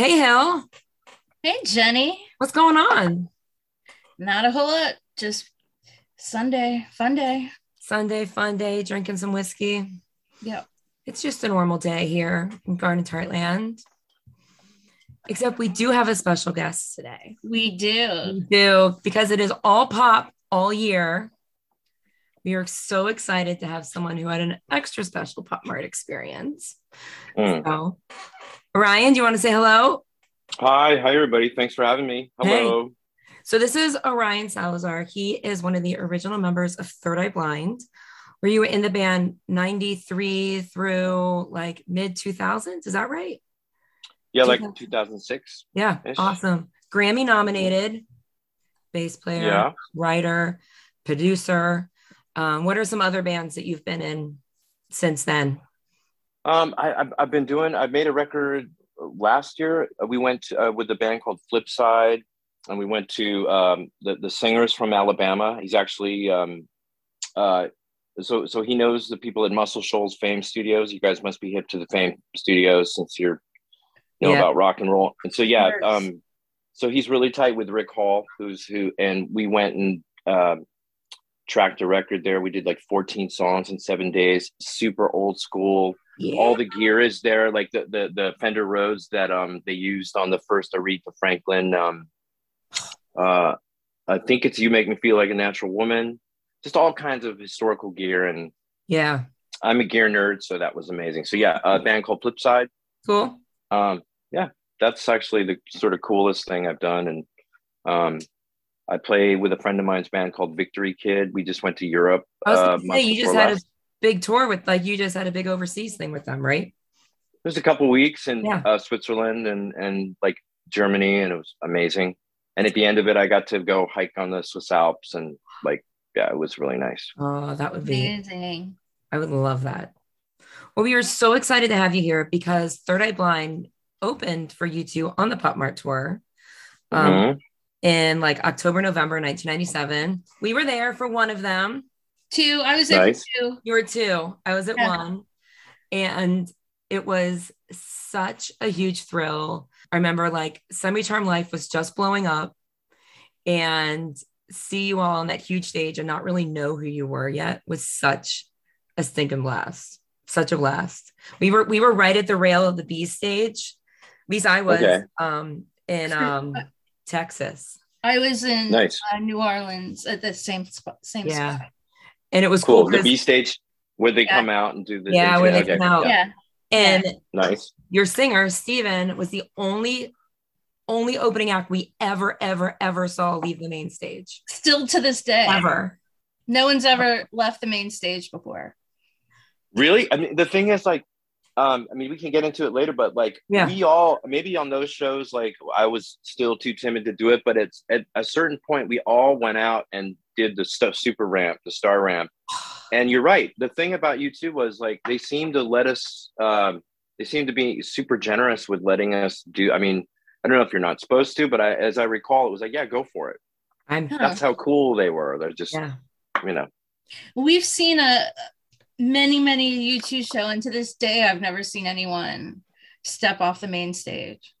Hey, Hill. Hey, Jenny. What's going on? Not a whole lot. Just Sunday, fun day. Sunday, fun day, drinking some whiskey. Yep. It's just a normal day here in Garden Tartland. Except we do have a special guest today. We do. We do because it is all pop all year. We are so excited to have someone who had an extra special PopMart experience. Mm. So, Ryan, do you want to say hello? Hi, hi everybody. Thanks for having me. Hello. So this is Arion Salazar. He is one of the original members of Third Eye Blind. Were you in the band 93 through like mid 2000s? Is that right? Yeah, like 2006. Yeah, awesome. Grammy nominated bass player, Yeah. writer, producer. Um, what are some other bands that you've been in since then? Um, I, I've, I've been doing. I made a record last year. Uh, We went uh, with a band called Flipside, and we went to um, the the singer's from Alabama. He's actually um, uh, so so he knows the people at Muscle Shoals Fame Studios. You guys must be hip to the Fame Studios since you're you know Yeah. about rock and roll. And so yeah, um, so he's really tight with Rick Hall, who's who, and we went and um, tracked a record there. We did like 14 songs in seven days. Super old school Yeah. all the gear is there, like the the the Fender Rhodes that um they used on the first Aretha Franklin. Um, uh, I think it's "You Make Me Feel Like a Natural Woman." Just all kinds of historical gear, and yeah. I'm a gear nerd, so that was amazing. So yeah, a band called Flipside. Cool. Um, yeah, that's actually the sort of coolest thing I've done, and um. I play with a friend of mine's band called Victory Kid. We just went to Europe. I was uh, say you just had a. big tour with like you just had a big overseas thing with them, right? There's a couple weeks in Yeah. uh, Switzerland and and like Germany, and it was amazing. And at the end of it, I got to go hike on the Swiss Alps, and like, yeah, it was really nice. Oh, that would be Amazing. I would love that. Well, we are so excited to have you here because Third Eye Blind opened for U2 on the PopMart tour um, Mhm. in like October, November 1997. We were there for one of them. Two. I was there Nice. two. You were two. I was at Yeah. one. And it was such a huge thrill. I remember like Semi-Charmed Life was just blowing up and see you all on that huge stage and not really know who you were yet was such a stinking blast. Such a blast. We were we were right at the rail of the B stage. At least I was Okay. um in um Texas. I was in Nice, uh, New Orleans at the same spot. Same Yeah. spot. And it was cool. cool. The 'cause- B stage where they Yeah. come out and do the Yeah, where they okay, come out. Yeah. and nice. your singer Steven was the only only opening act we ever ever ever saw leave the main stage Still to this day. ever No one's ever left the main stage before. Really, I mean, the thing is, like, um, I mean, we can get into it later, but like, Yeah. we all maybe on those shows, like, I was still too timid to do it, but it's at a certain point, we all went out and did the stuff, super ramp, the star ramp, and you're right. The thing about U2 was like they seemed to let us. Um, they seemed to be super generous with letting us do. I mean, I don't know if you're not supposed to, but I, as I recall, it was like, yeah, go for it. I'm. That's how cool they were. They're just, yeah you know, We've seen a many, many U2 show, and to this day, I've never seen anyone step off the main stage.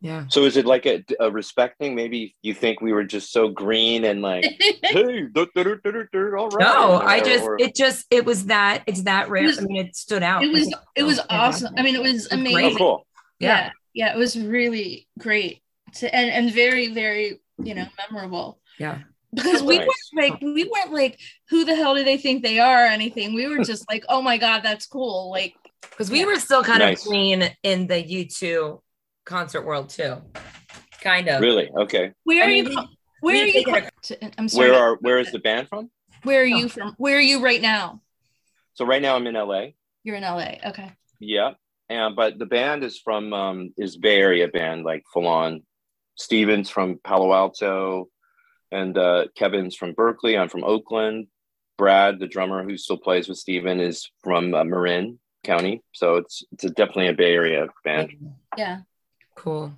yeah So is it like a, a respecting? Maybe you think we were just so green and like, hey, du- du- du- all right. no I just or- it just it was that it's that rare was- I mean it stood out it was Like, it was so awesome. fantastic. I mean, it was It great. amazing. oh, cool. yeah yeah, it was really great to, and and very very you know memorable yeah because we weren't like we weren't like who the hell do they think they are or anything. We were just like, oh my god, that's cool. Like because we Yeah. were still kind Nice. of green in the U2 concert world too kind of Really? Okay. where I are mean, you? from- Where are you? I'm sorry. Where are where is the band from? Where are Oh. you from? Where are you right now? So right now I'm in LA. You're in LA. Okay. Yeah. And but the band is from um is Bay Area band, like full on. Stevens from Palo Alto and uh Kevin's from Berkeley. I'm from Oakland. Brad, the drummer who still plays with Steven, is from uh, Marin County. So it's it's a, definitely a Bay Area band. Yeah. cool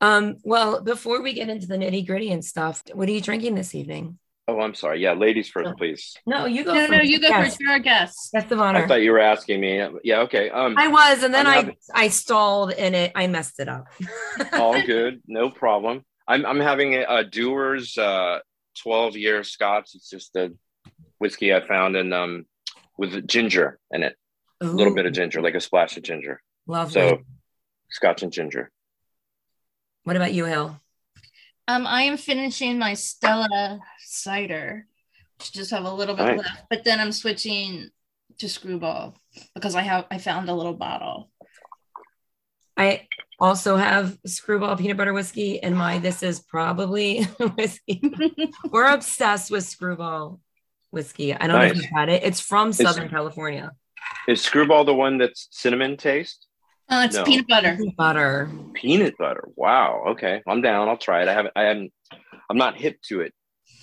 um well before we get into the nitty gritty and stuff what are you drinking this evening Oh, I'm sorry. Yeah, ladies first, Oh. please. No, you go. No, no, you go Yes. first. You're our guest. Guest of honor. I thought you were asking me. Yeah, okay. Um, I was, and then I'm I having- I stalled and it I messed it up. all good, no problem. I'm I'm having a, a Dewar's uh 12 year Scotch. It's just a whiskey I found and um with ginger in it, a little bit of ginger, like a splash of ginger. Lovely. So Scotch and ginger. what about you, Hill? Um, I am finishing my Stella cider. Just have a little bit Nice. left, but then I'm switching to Screwball because I have I found a little bottle. I also have screwball peanut butter whiskey and my this is probably whiskey. We're obsessed with screwball whiskey. I don't know if you've had it. It's from Southern California. Is Screwball the one that's cinnamon taste? Uh, it's No. peanut butter. Peanut Butter. Peanut butter. Wow. Okay, I'm down. I'll try it. I haven't. I haven't. I'm not hip to it.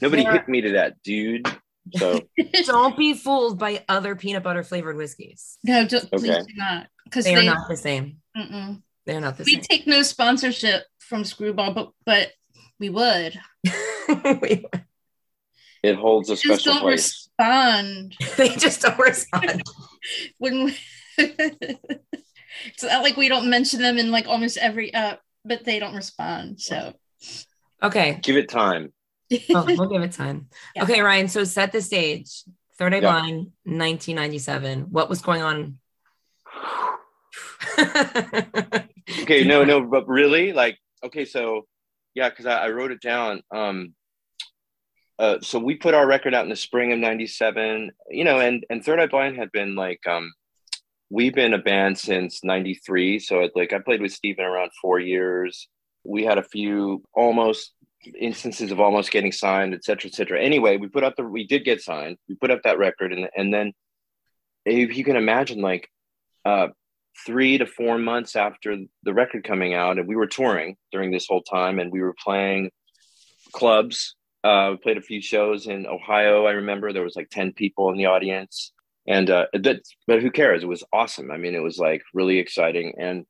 Nobody Yeah. hit me to that, dude. So Don't be fooled by other peanut butter flavored whiskeys. No, don't, please do not. Because They they, are not the same. mm-mm. They're not the we same. We take no sponsorship from Screwball, but but we would. We- it holds a Just special don't place. respond they just don't respond. when. We, it's not like we don't mention them in like almost every up, but they don't respond. So Okay. Give it time. Oh, we'll give it time. Yeah. Okay, Ryan. So set the stage. Third Eye Yeah. Blind, 1997. What was going on? okay no no but really like okay so yeah because I, I wrote it down um uh so we put our record out in the spring of 97 you know and and third eye blind had been like um we've been a band since 93 so it, like i played with steven around four years we had a few almost instances of almost getting signed et cetera et cetera anyway we put up the we did get signed we put up that record and and then if you can imagine like uh three to four months after the record coming out, and we were touring during this whole time, and we were playing clubs. Uh, we played a few shows in Ohio. I remember there was like ten people in the audience, and uh, that, but who cares? It was awesome. I mean, it was like really exciting, and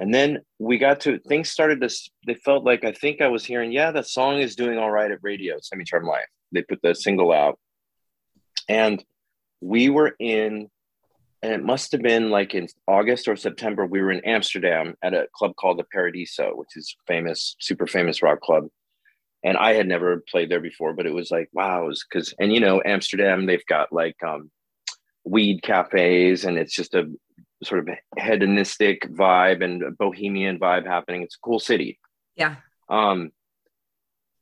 and then we got to things started to. They felt like I think I was hearing, yeah, the song is doing all right at radio. Semi-Charmed Life. They put the single out, and we were in and it must have been like in August or September. We were in Amsterdam at a club called the Paradiso, which is famous, super famous rock club. And I had never played there before, but it was like wow, because and you know Amsterdam, they've got like um, weed cafes, and it's just a sort of hedonistic vibe and bohemian vibe happening. It's a cool city. yeah. Um,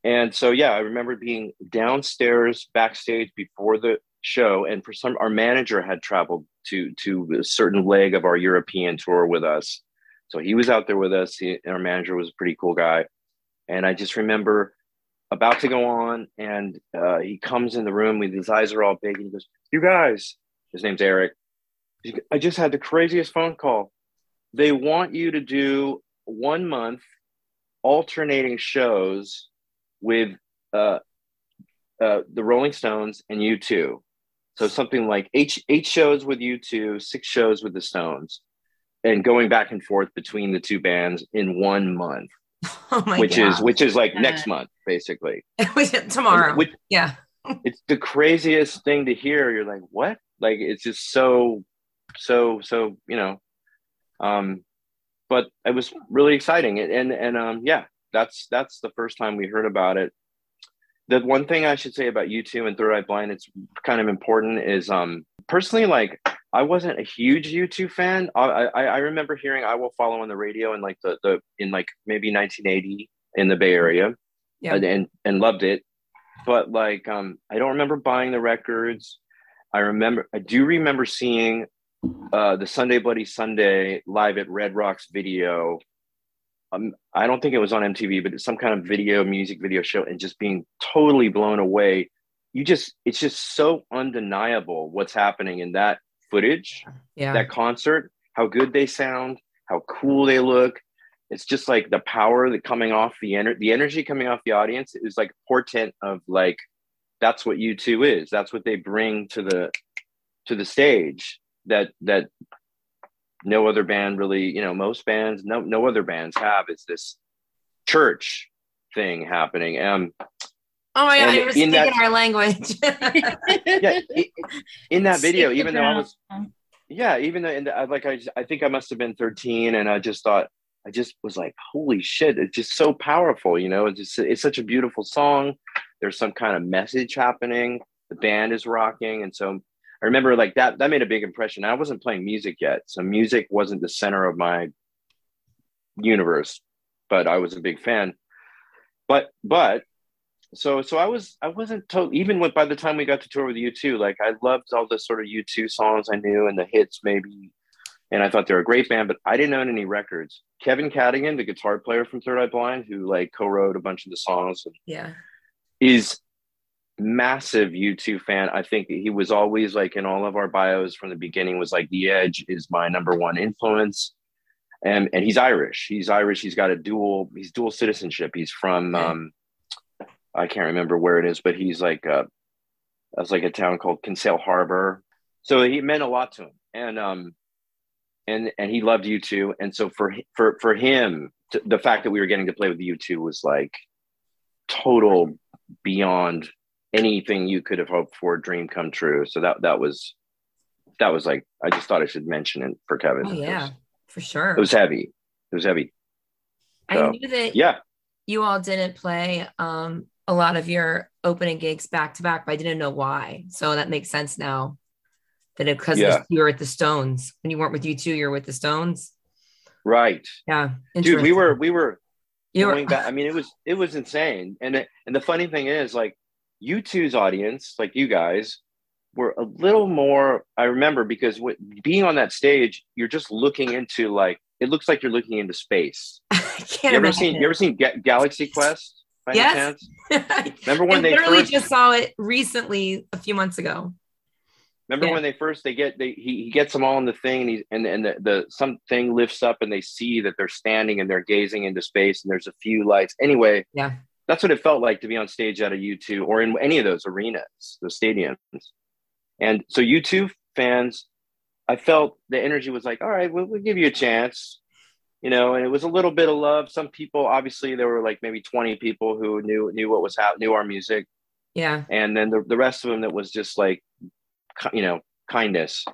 and so, yeah, I remember being downstairs backstage before the show, and for some, our manager had traveled to to a certain leg of our European tour with us. So he was out there with us. He, and our manager was a pretty cool guy, and I just remember about to go on, and uh, he comes in the room with his eyes are all big, and he goes, "You guys," his name's Eric. I just had the craziest phone call. They want you to do one month alternating shows with uh, uh, the Rolling Stones and U2. So something like eight eight shows with U2, six shows with the Stones, and going back and forth between the two bands in one month, Oh my which God. is which is like Yeah. next month basically. tomorrow. Which, yeah. it's the craziest thing to hear. You're like, what? Like it's just so, so, so, you know. Um, but it was really exciting. And and, and um, yeah, that's that's the first time we heard about it. The one thing I should say about U2 and Third Eye Blind, it's kind of important, is um personally like I wasn't a huge U2 fan. I, I I remember hearing I Will Follow on the radio in like the the in like maybe 1980 in the Bay Area, Yeah. and and, and loved it. But like um, I don't remember buying the records. I remember I do remember seeing uh, the Sunday Bloody Sunday live at Red Rocks video. Um, I don't think it was on MTV, but it's some kind of video, music video show, and just being totally blown away. You just, it's just so undeniable what's happening in that footage, Yeah. that concert, how good they sound, how cool they look. It's just like the power that coming off the ener- the energy coming off the audience is like portent of like that's what U2 is. That's what they bring to the to the stage that that no other band really, you know, most bands, no no other bands have is this church thing happening. Um Oh my god, you're speaking that- our language. yeah i- in that video Stick even though i was yeah even though in the, I- like I, just- I think i must have been 13 and i just thought i just was like holy shit it's just so powerful you know it's just it's such a beautiful song there's some kind of message happening the band is rocking and so i remember like that that made a big impression. I wasn't playing music yet so music wasn't the center of my universe but i was a big fan. But but so so i was i wasn't told even when by the time we got to tour with u2 like i loved all the sort of u2 songs i knew and the hits maybe and i thought they were a great band but i didn't own any records. Kevin Cadogan the guitar player from third eye blind who like co-wrote a bunch of the songs yeah. is massive u2 fan. I think he was always like in all of our bios from the beginning was like the edge is my number one influence. And and he's irish. He's irish. He's got a dual he's dual citizenship. He's from um i can't remember where it is but he's like uh that's like a town called kinsale harbor. So he meant a lot to him. And um and and he loved u2 and so for for for him to, the fact that we were getting to play with u2 was like total beyond anything you could have hoped for dream come true so that that was that was like i just thought i should mention it for kevin Oh yeah, for sure. it was heavy it was heavy I knew that yeah you all didn't play um a lot of your opening gigs back to back, but I didn't know why. So that makes sense now. That it because Yeah. you were at the Stones when you weren't with U2, you're with the Stones. right Yeah, dude we were we were you were going back i mean it was it was insane and it, and the funny thing is like u2's audience like you guys were a little more i remember because w- being on that stage you're just looking into like it looks like you're looking into space I can't you ever imagine. seen you ever seen Ga- galaxy quest Yes. chance? remember when I they literally first just saw it recently a few months ago. Remember Yeah. when they first they get they he, he gets them all in the thing and he and and the, the something lifts up and they see that they're standing and they're gazing into space and there's a few lights. Anyway, Yeah. That's what it felt like to be on stage at a U2 or in any of those arenas, those stadiums. And so U2 fans, I felt the energy was like, all right, we'll, we'll give you a chance. You know, and it was a little bit of love. Some people, obviously, there were like maybe 20 people who knew knew what was happening, knew our music Yeah. and then the, the rest of them that was just like you know kindness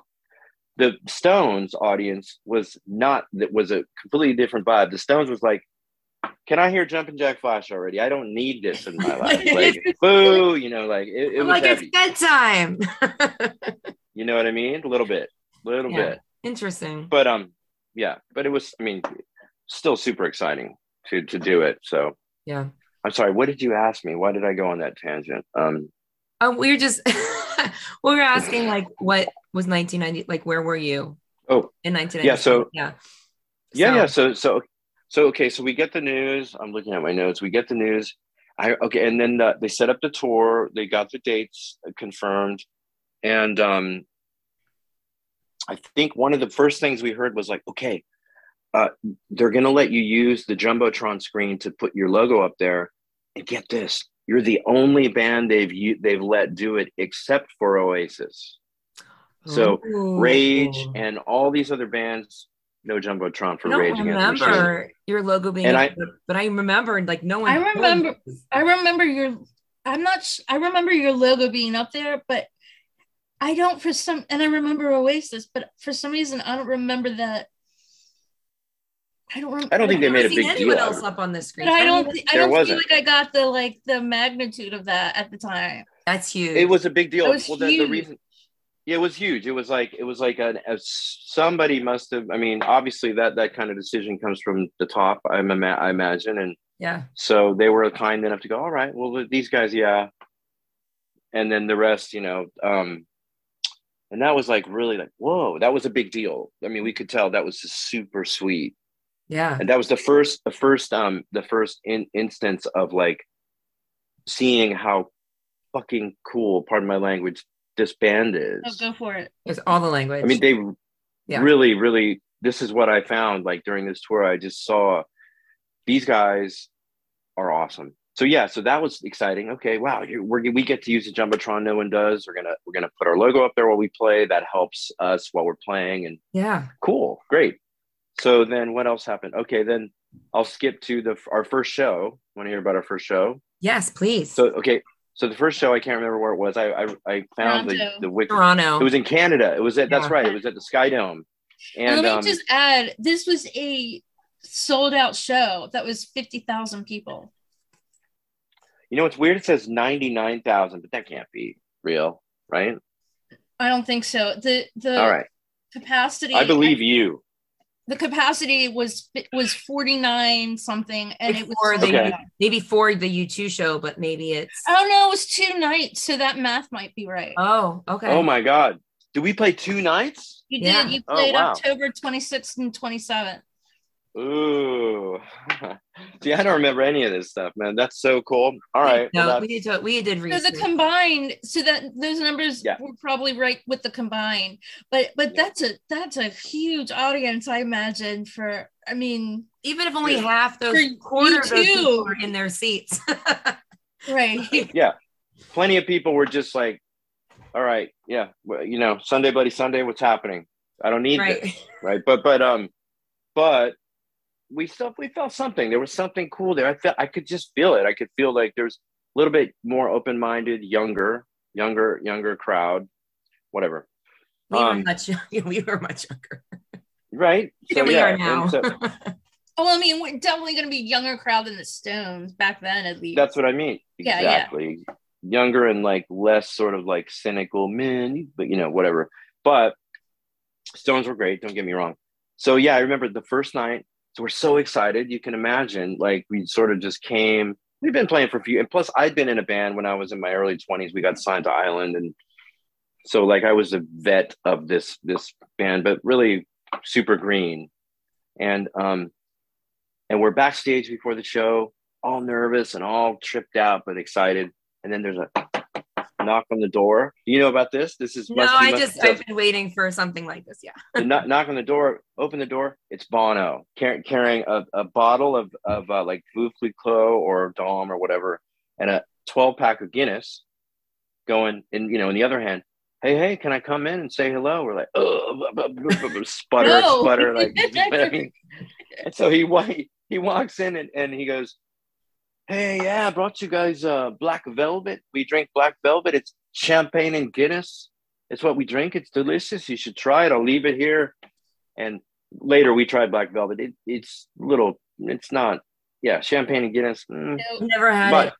the stones audience was not that was a completely different vibe the stones was like can i hear jumping jack flash already i don't need this in my life like boo you know like it, it was like heavy it's bedtime. you know what i mean a little bit a little Yeah. bit Interesting. but um yeah but it was i mean still super exciting to to do it so Yeah. i'm sorry what did you ask me why did i go on that tangent um Um, we were just we were asking like what was 1990 like where were you oh in 1990? Yeah, so- yeah. Yeah, So- yeah. So, so, so, okay. So we get the news. I'm looking at my notes. We get the news. I okay, and then uh, they set up the tour. They got the dates confirmed, and um, I think one of the first things we heard was like, okay, uh, they're gonna let you use the jumbotron screen to put your logo up there, and get this, you're the only band they've u- they've let do it except for Oasis. So Ooh. Rage and all these other bands, no jumbotron for I don't Rage Against the Machine. remember your logo being And I- but, but I remembered like no one I remember- I remember your I'm not sh- I remember your logo being up there, but I don't for some and I remember Oasis, but for some reason I don't remember that. I don't remember. I don't think they I've made a big anyone deal out else up on the screen. But I don't. mean, thi- I There don't feel wasn't. like I got the like the magnitude of that at the time. that's huge. It was a big deal. Was well, the, the huge. reason, yeah, it was huge. It was like it was like an a, somebody must have. I mean, obviously that that kind of decision comes from the top. I'm I imagine, and yeah. so they were kind enough to go. All right, well, these guys, yeah, and then the rest, you know. um and that was like really like whoa that was a big deal i mean we could tell that was just super sweet Yeah. and that was the first the first um the first in, instance of like seeing how fucking cool pardon my language this band is oh, So go for it. It's all the language. i mean they Yeah. really really this is what i found like during this tour i just saw these guys are awesome so yeah so that was exciting okay wow we're, we get to use the jumbotron no one does we're gonna we're gonna put our logo up there while we play that helps us while we're playing and yeah. cool great so then what else happened okay then i'll skip to the our first show want to hear about our first show Yes, please. so okay So the first show I can't remember where it was. I I, I found the Toronto. the wiki. Toronto. It was in Canada. It was at that's Yeah. right. It was at the Sky Dome. And And let me um, just add, this was a sold out show that was 50,000 people. you know what's weird? It says ninety nine thousand, but that can't be real, right? I don't think so. The the All right, capacity I believe you. The capacity was was 49 something and it was the Okay. maybe for the U2 show, but maybe it's oh don't it was two nights, so that math might be right. oh, okay. Oh my God, did we play two nights? you yeah. did, you Oh, played wow. October 26th and 27th. Ooh, see, I don't remember any of this stuff, man. That's so cool. All right, No, well, we did to, we did So the combined, so that those numbers Yeah. were probably right with the combined, but but Yeah. that's a that's a huge audience, I imagine. For I mean, Even if only Yeah. half those For quarter of those U2. people are in their seats. right? Yeah. Plenty of people were just like, "All right, yeah, well, you know, Sunday, buddy Sunday, what's happening? I don't need right. this." right but but um but we still we felt something. There was something cool there. I felt i could just feel it. I could feel like there's a little bit more open-minded younger younger younger crowd whatever. We were Um, much we were much younger. right? We yeah, are now. so Oh, I mean, we're definitely going to be younger crowd than the Stones back then, at least. that's what i mean. Yeah, yeah. exactly. Younger and like less sort of like cynical men, but you know whatever. But stones were great don't get me wrong. So yeah i remember the first night so we're so excited. You can imagine like we sort of just came we've been playing for a few and plus i'd been in a band when i was in my early 20s we got signed to island and so like i was a vet of this this band but really super green. And um and we're backstage before the show all nervous and all tripped out but excited. And then there's a knock on the door you know about this this is no, I just I've been waiting for something like this. Yeah. knock, knock on the door, open the door. It's Bono car- carrying a, a bottle of, of uh, like Veuve Clicquot or Dom or whatever, and a 12 pack of Guinness going in, you know, in the other hand, hey, hey, can I come in and say hello? We're like, oh, sputter, No. sputter. Like, you know what I mean? And so he, he walks in and, and he goes, hey, yeah, I brought you guys uh, black velvet. We drink black velvet. It's champagne and Guinness. It's what we drink. It's delicious. You should try it. I'll leave it here. And later we tried black velvet. It, it's little. It's not. Yeah, champagne and Guinness. mm, No, Never had but it.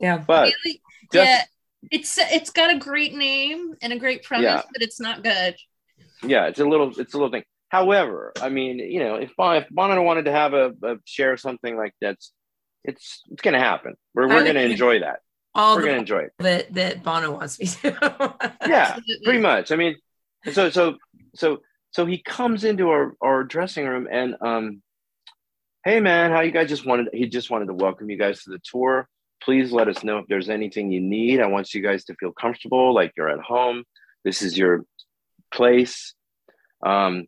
Yeah. but really? just yeah, it's it's got a great name and a great premise, Yeah. but it's not good. yeah, it's a little. It's a little thing. However, I mean, you know, if if Bono wanted to have a, a share something like that's, it's it's gonna happen. We're we're gonna enjoy that. All We're gonna enjoy it. that that Bono wants me to. Yeah, pretty much. I mean, so so so so he comes into our our dressing room and um, hey man, how you guys just wanted? He just wanted to welcome you guys to the tour. Please let us know if there's anything you need. I want you guys to feel comfortable, like you're at home. This is your place. Um,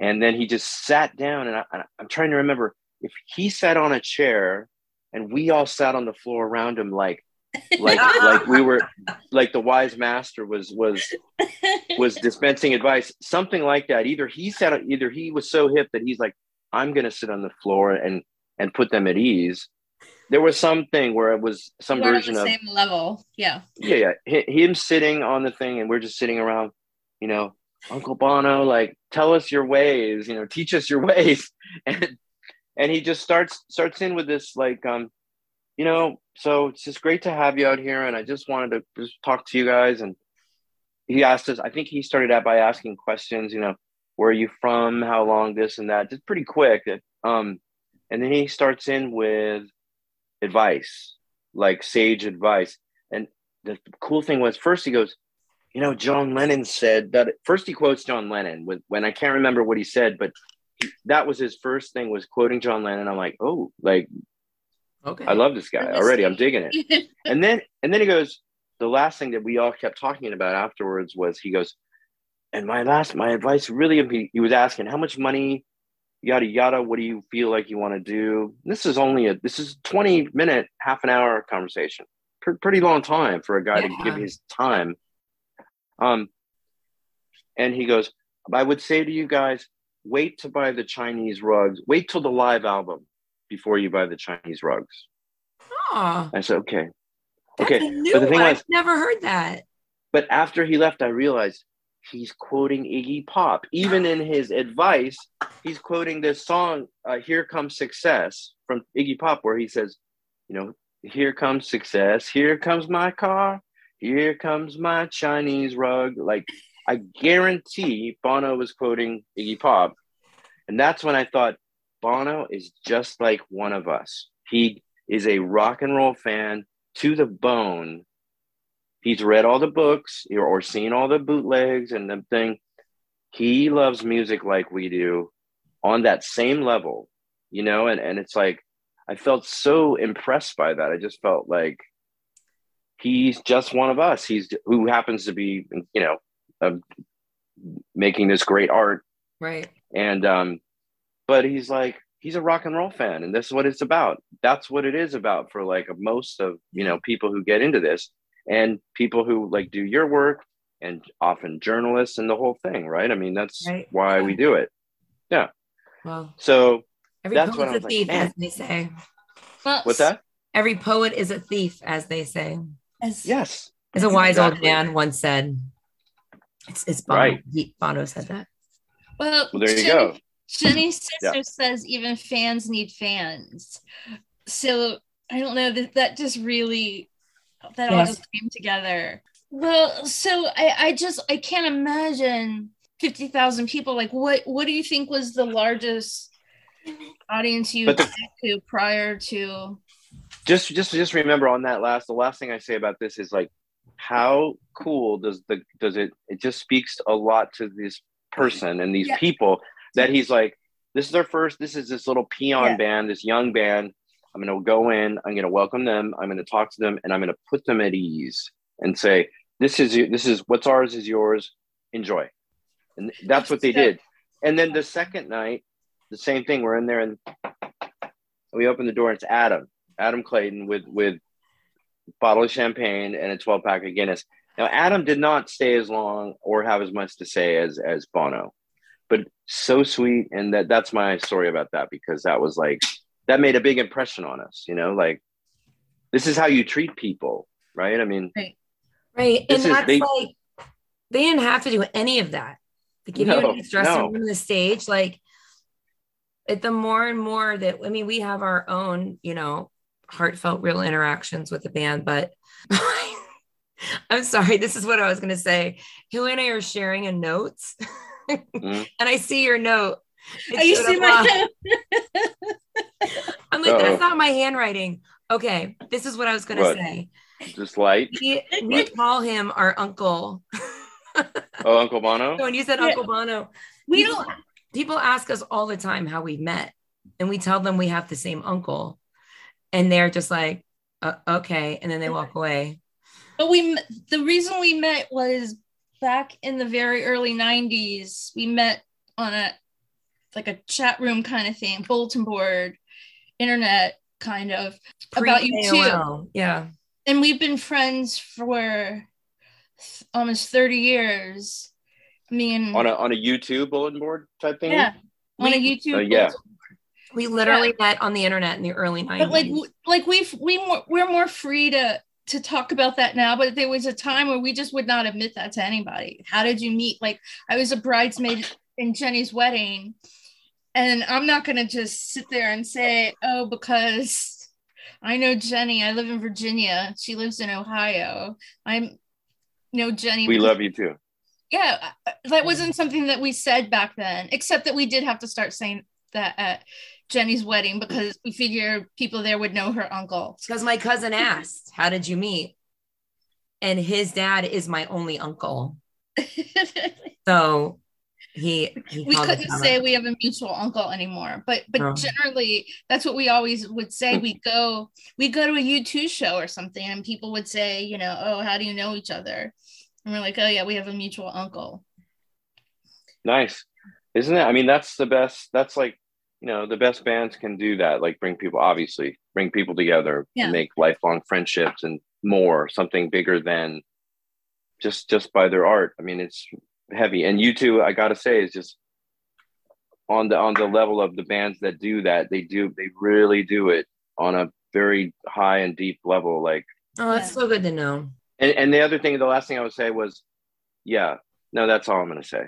and then he just sat down, and I- I'm trying to remember if he sat on a chair and we all sat on the floor around him, like like like we were like the wise master was was was dispensing advice. Something like that. Either he said either he was so hip that he's like i'm going to sit on the floor and and put them at ease. There was something where it was some We're on version the of same level. Yeah. yeah yeah. Hi- him sitting on the thing and we're just sitting around you know uncle bono like tell us your ways you know teach us your ways. And and he just starts starts in with this like um you know so it's just great to have you out here. And i just wanted to just talk to you guys. And he asked us i think he started out by asking questions you know where are you from? How long? This and that. Just pretty quick. Um and then he starts in with advice like sage advice. And the cool thing was first he goes you know john lennon said that first he quotes john lennon with when i can't remember what he said but that was his first thing was quoting john lennon. I'm like oh like okay. i love this guy already. I'm digging it. And then and then he goes the last thing that we all kept talking about afterwards was he goes and my last my advice really he, he was asking how much money yada yada what do you feel like you want to do? This is only a this is 20 minute half an hour conversation. Pr- pretty long time for a guy to give his time. Um and he goes i would say to you guys wait to buy the chinese rugs wait till the live album before you buy the chinese rugs Aw. I said, okay. That's Okay, but the thing one. was- I've never heard that. But after he left, I realized he's quoting Iggy Pop. Even in his advice, he's quoting this song, uh, Here Comes Success from Iggy Pop, where he says, you know, here comes success, here comes my car, here comes my Chinese rug. Like, I guarantee Bono was quoting Iggy Pop. And that's when I thought, Bono is just like one of us. He is a rock and roll fan to the bone he's read all the books or, seen all the bootlegs and the thing. He loves music like we do on that same level, you know, and, and it's like I felt so impressed by that. I just felt like he's just one of us. He's who happens to be, you know, uh, making this great art. Right. And um, but he's like he's a rock and roll fan, and this is what it's about. That's what it is about for like most of you know people who get into this and people who like do your work and often journalists and the whole thing, right? I mean, that's Right. why we do it. Yeah well, So every That's what poet's I a was like, thief, man. as they say. Well, what's that? Every poet is a thief, as they say. As, Yes. As a wise old man once said. It's, it's Bono. Right. He, Bono said that. Well, Well, there you Jenny, go. Jenny's sister Yeah. says even fans need fans. So I don't know that that just really that all just came together. Well, so I I just I can't imagine fifty thousand people. Like what what do you think was the largest audience you But the- went to prior to? Just just just remember on that last the last thing I say about this is like how cool does the does it it just speaks a lot to this person and these Yeah. people that he's like this is their first this is this little peon Yeah. band this young band i'm going to go in i'm going to welcome them i'm going to talk to them and i'm going to put them at ease and say this is this is what's ours is yours enjoy and that's what they did and then the second night the same thing we're in there and we open the door and it's adam adam clayton with with bottle of champagne and a 12 pack of guinness now adam did not stay as long or have as much to say as as bono but so sweet and that that's my story about that because that was like that made a big impression on us you know like this is how you treat people right i mean Right. This and is- that's they- like they didn't have to do any of that. They give No, you a nice dressing no. on the stage. Like it, the more and more that I mean, we have our own, you know, heartfelt real interactions with the band, but I'm sorry, this is what I was gonna say. Hilary and I are sharing a notes. Mhm. and I see your note. It Are you showed see my I'm like, Uh-oh. that's not my handwriting. Okay, this is what I was gonna say. just light We, we call him our uncle. oh uncle bono So when you said Yeah. Uncle Bono, we people, don't people ask us all the time how we met, and we tell them we have the same uncle, and they're just like, uh, "Okay," and then they walk away. But we the reason we met was back in the very early 90s. We met on a like a chat room kind of thing, bulletin board, internet kind of about U2. Yeah, And we've been friends for th- almost 30 years. I mean, on a on a U2 bulletin board type thing yeah, on a We- U2. Uh, yeah. Bulletin we literally met on the internet in the early '90s. but like like we've we more, we're more free to to talk about that now but there was a time where we just would not admit that to anybody. How did you meet? Like i was a bridesmaid in jenny's wedding and i'm not going to just sit there and say oh because i know jenny. I live in virginia. She lives in ohio. I'm know jenny we love you too. Yeah uh, that wasn't something that we said back then except that we did have to start saying that at jenny's wedding because we figured people there would know her uncle. Because my cousin asked, "How did you meet?" And his dad is my only uncle, so he, he we couldn't say we have a mutual uncle anymore but but No. generally that's what we always would say. We go we go to a u2 show or something and people would say you know oh how do you know each other? And we're like oh yeah we have a mutual uncle. Nice isn't it i mean that's the best that's like you know the best bands can do that like bring people obviously bring people together Yeah. and make lifelong friendships and more something bigger than just just by their art i mean it's heavy and U2 i gotta say is just on the on the level of the bands that do that they do they really do it on a very high and deep level like Oh, that's so good to know. And and the other thing, the last thing I would say was, yeah, no, that's all I'm gonna say.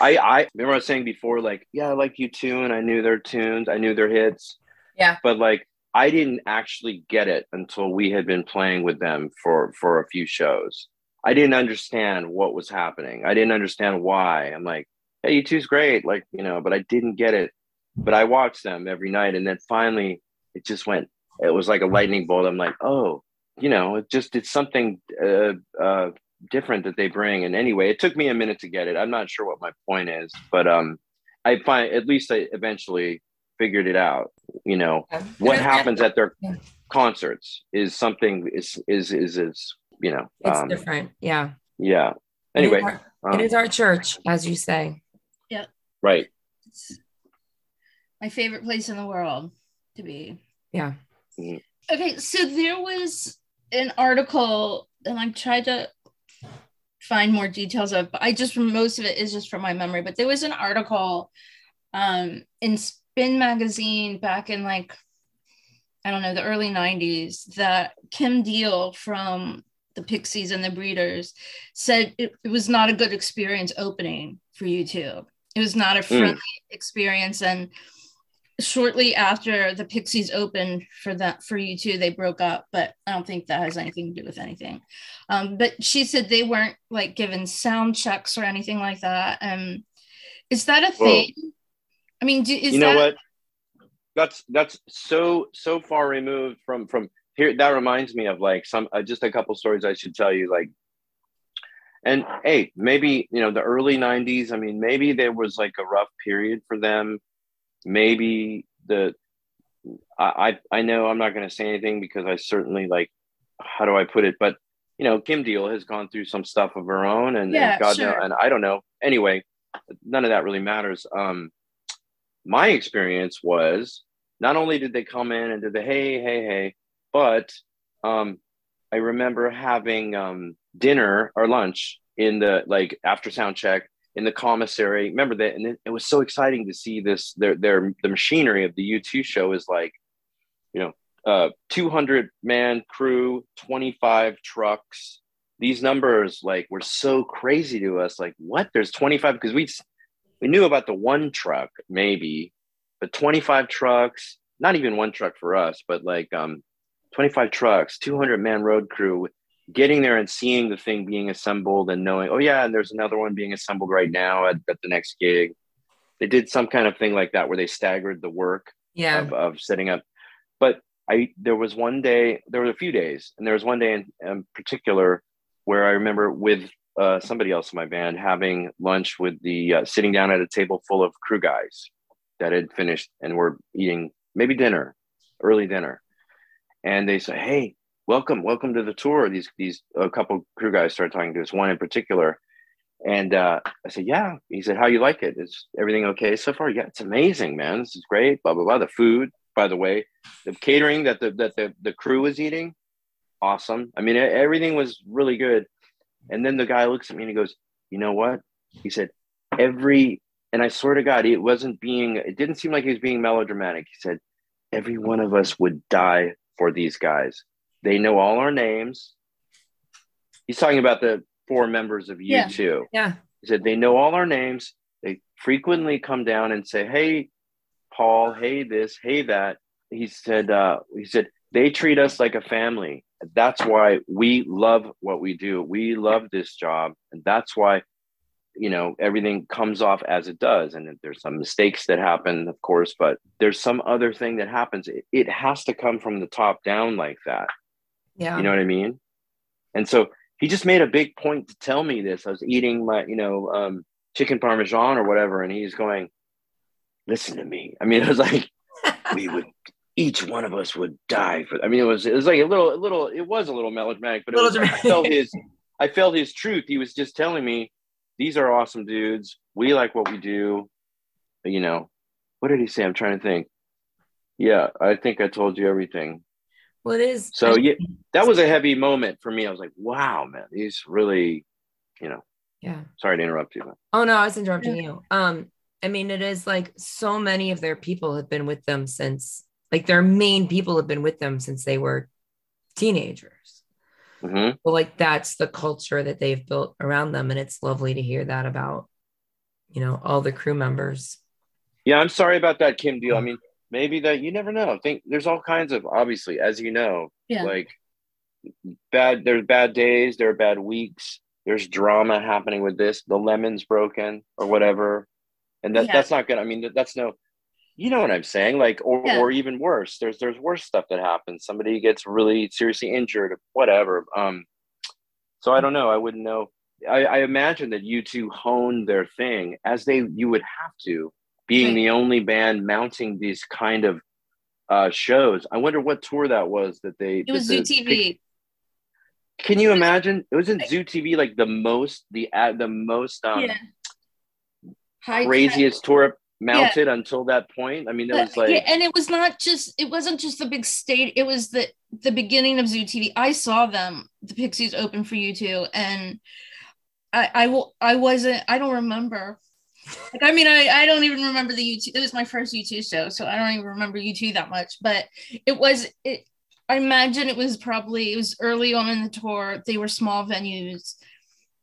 I I remember I was saying before, like, yeah, I like U2, and I knew their tunes, I knew their hits. Yeah. But like I didn't actually get it until we had been playing with them for for a few shows. I didn't understand what was happening. I didn't understand why. I'm like, hey, U2's great, like, you know, but I didn't get it. But I watched them every night, and then finally it just went, it was like a lightning bolt. I'm like, oh, you know, it just it's something uh, uh different that they bring. And anyway, it took me a minute to get it. I'm not sure what my point is, but um I find at least I eventually figured it out. You know, what happens at their Yeah. concerts is something is is is is you know It's um, different. Yeah. yeah. It is Anyway, our- um, it is our church, as you say. Yeah. Right. It's my favorite place in the world to be. Yeah. Okay, so there was an article, and I tried to find more details of, but I just most of it is just from my memory. But there was an article um, in Spin magazine back in like I don't know the early '90s that Kim Deal from the Pixies and the Breeders said it, it was not a good experience opening for U2. It was not a friendly experience, and shortly after the Pixies opened for that for U2, they broke up. But I don't think that has anything to do with anything. Um, but she said they weren't like given sound checks or anything like that. Um, is that a Whoa. thing? I mean, do, is you know that what? That's that's so so far removed from from here. That reminds me of like some uh, just a couple stories I should tell you. Like, and hey, maybe you know the early '90s. I mean, maybe there was like a rough period for them. Maybe the I I, know I'm not going to say anything because I certainly like how do I put it, but you know, Kim Deal has gone through some stuff of her own, and, Yeah, and God sure. know, and I don't know. Anyway, none of that really matters. Um, my experience was not only did they come in and did the hey hey hey, but um, I remember having um, dinner or lunch in the like after sound check in the commissary. Remember that, and it, it was so exciting to see this. Their their the machinery of the U2 show is like, you know, uh, two hundred man crew, twenty five trucks. These numbers like were so crazy to us. Like, what? There's twenty five because we we knew about the one truck maybe, but twenty five trucks. Not even one truck for us, but like um, twenty five trucks, two hundred man road crew getting there and seeing the thing being assembled and knowing, oh yeah, and there's another one being assembled right now at, at the next gig. They did some kind of thing like that where they staggered the work Yeah. of, of setting up. But I there was one day, there were a few days, and there was one day in, in particular where I remember with uh, somebody else in my band having lunch with the uh, sitting down at a table full of crew guys that had finished and were eating maybe dinner, early dinner, and they say, "Hey, welcome, welcome to the tour." These these a couple crew guys started talking to us, one in particular, and uh, I said, "Yeah." He said, "How you like it? Is everything okay so far?" Yeah, it's amazing, man. This is great. Blah blah blah. The food, by the way, the catering that the that the the crew was eating, awesome. I mean, everything was really good. And then the guy looks at me and he goes, "You know what?" He said, "Every," and I swear to God, it wasn't being. It didn't seem like he was being melodramatic. He said, "Every one of us would die for these guys. They know all our names." He's talking about the four members of Yeah. U2. Yeah. He said, they know all our names. They frequently come down and say, Hey, Paul, hey, this, hey, that. He said, uh, he said, they treat us like a family. That's why we love what we do. We love this job. And that's why, you know, everything comes off as it does. And there's some mistakes that happen, of course, but there's some other thing that happens. It, it has to come from the top down like that. Yeah. You know what I mean? And so he just made a big point to tell me this. I was eating my, you know, um, chicken parmesan or whatever, and he's going, "Listen to me." I mean, it was like we would, each one of us would die for. I mean, it was it was like a little, a little. It was a little melodramatic, but it was, I felt his, I felt his truth. He was just telling me, "These are awesome dudes. We like what we do." You know, what did he say? I'm trying to think. Yeah, I think I told you everything. Well, it is. So I- yeah, that was a heavy moment for me. I was like, wow, man, these really, you know, Yeah. sorry to interrupt you. But Oh no, I was interrupting you. Um, I mean, it is like so many of their people have been with them since, like their main people have been with them since they were teenagers. hmm But like that's the culture that they've built around them. And it's lovely to hear that about, you know, all the crew members. Yeah, I'm sorry about that, Kim deal. I mean, maybe that you never know. Think there's all kinds of obviously, as you know, Yeah. like bad there's bad days, there are bad weeks, there's drama happening with this, the lemon's broken or whatever. And that Yeah. that's not gonna I mean that- that's no you know what I'm saying? Like or Yeah. or even worse. There's there's worse stuff that happens. Somebody gets really seriously injured, whatever. Um so I don't know. I wouldn't know. I, I imagine that U2 honed their thing as they you would have to, being Right. the only band mounting these kind of uh shows. I wonder what tour that was that they It was Zoo TV. Can you imagine? It wasn't Zoo TV like the most the ad the most um yeah. Craziest tour mounted until that point. I mean, it was like yeah, and it was not just it wasn't just the big state it was the the beginning of zoo tv i saw them the pixies open for U2 and i i will i wasn't i don't remember like i mean i i don't even remember the u2 it was my first u2 show so i don't even remember u2 that much but it was it i imagine it was probably it was early on in the tour they were small venues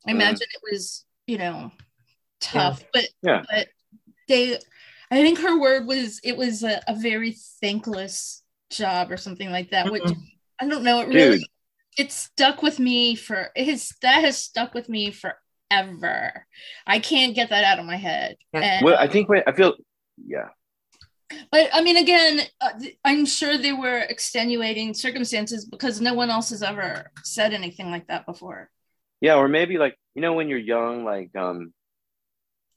i Mm. imagine it was you know tough but Yeah. but they i think her word was it was a, a very thankless job or something like that which Mhm. i don't know it really Dude. it stuck with me for it has that has stuck with me forever i can't get that out of my head and, well, I think I feel yeah. but i mean again uh, i'm sure there were extenuating circumstances because no one else has ever said anything like that before Yeah, or maybe like you know when you're young, like um,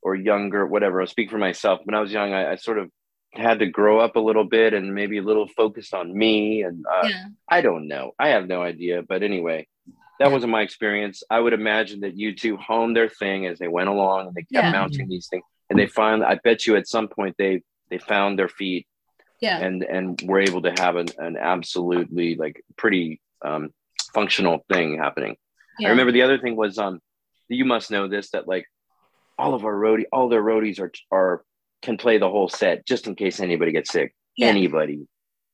or younger, whatever. I'll speak for myself. When I was young, I, I sort of had to grow up a little bit and maybe a little focused on me. And uh, yeah I don't know. I have no idea. But anyway, that wasn't my experience. I would imagine that U2 honed their thing as they went along and they kept Yeah. mounting these things. And they finally, I bet you at some point they they found their feet yeah and and were able to have an, an absolutely like pretty um, functional thing happening. yeah I remember the other thing was um you must know this that like all of our roadie all their roadies are are can play the whole set just in case anybody gets sick. Yeah. Anybody.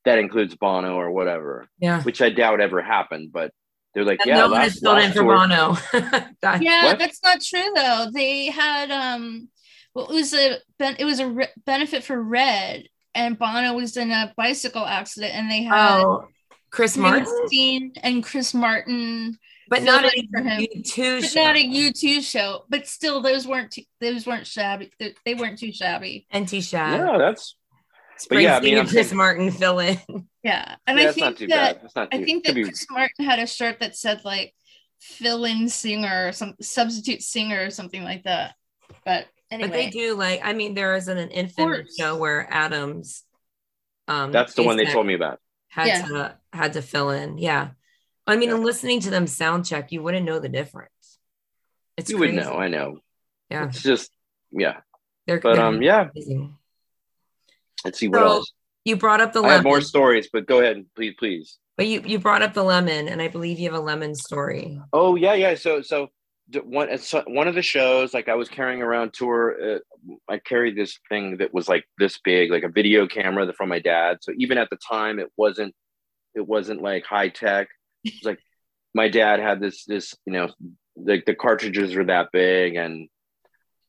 That includes Bono or whatever, Yeah. which I doubt ever happened, but they're like, And yeah, no one last, has filled in for tour- Bono. That- yeah What? that's not true though they had um well, it was a it was a re- benefit for red and bono was in a bicycle accident and they had oh, Chris Martin, and chris martin but not a filling for him. U2 but show. not a u2 show but still those weren't too, those weren't shabby they, they weren't too shabby NT Shad. Yeah, that's Springsteen but yeah, I mean, I'm and Chris saying- Martin fill in. yeah and yeah, i that's not think too that bad. That's i think that be- chris martin had a shirt that said like fill-in singer or some substitute singer or something like that but anyway But they do like, I mean, there is an, an infamous course. show where Adams um that's the one they told me about. had Yeah. to had to fill in. Yeah. I mean, Yeah. and listening to them sound check, you wouldn't know the difference. It's you would know, I know. Yeah. It's just yeah. They're, But they're um yeah, amazing. Let's see what So, else. You brought up the I have lemon, more stories, but go ahead, please, please. but you you brought up the lemon, and I believe you have a lemon story. Oh yeah, yeah. So so one it's, uh, one of the shows, like I was carrying around tour. Uh, I carried this thing that was like this big, like a video camera from my dad. So even at the time, it wasn't it wasn't like high tech. It was like my dad had this this you know like the cartridges were that big and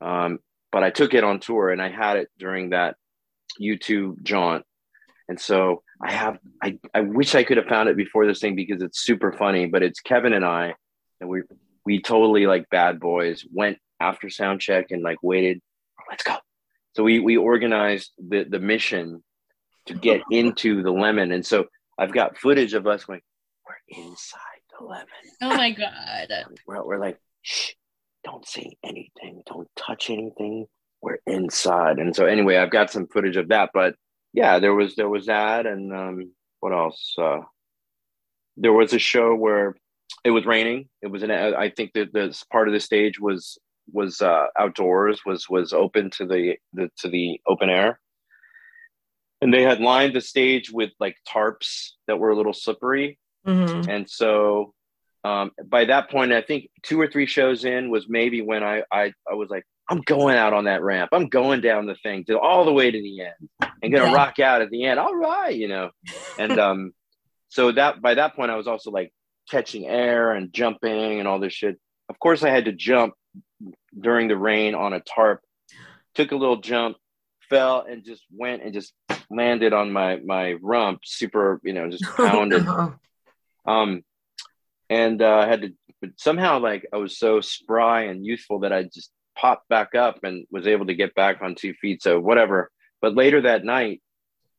um but I took it on tour and I had it during that U2 jaunt. And so I have I, I wish I could have found it before this thing because it's super funny, but it's Kevin and I and we we totally like bad boys went after sound check and like waited, let's go. So we we organized the the mission to get into the lemon. And so I've got footage of us going, we're inside the lemon. oh my god We're, we're like, shh, don't say anything, don't touch anything. We're inside. And so anyway, I've got some footage of that. But yeah, there was there was that, and um, what else? Uh, there was a show where it was raining. It was an I think that this part of the stage was was uh, outdoors, was was open to the, the to the open air. And they had lined the stage with like tarps that were a little slippery. Mhm. And so um, by that point, I think two or three shows in was maybe when I, I, I was like, I'm going out on that ramp. I'm going down the thing to all the way to the end and gonna Yeah. rock out at the end. All right, you know. And um, so that by that point, I was also like catching air and jumping and all this shit. Of course, I had to jump during the rain on a tarp. Took a little jump, fell, and just went and just landed on my my rump, super, you know, just pounded. Oh, Um, and uh, I had to, but somehow like I was so spry and youthful that I just popped back up and was able to get back on two feet. So whatever. But later that night,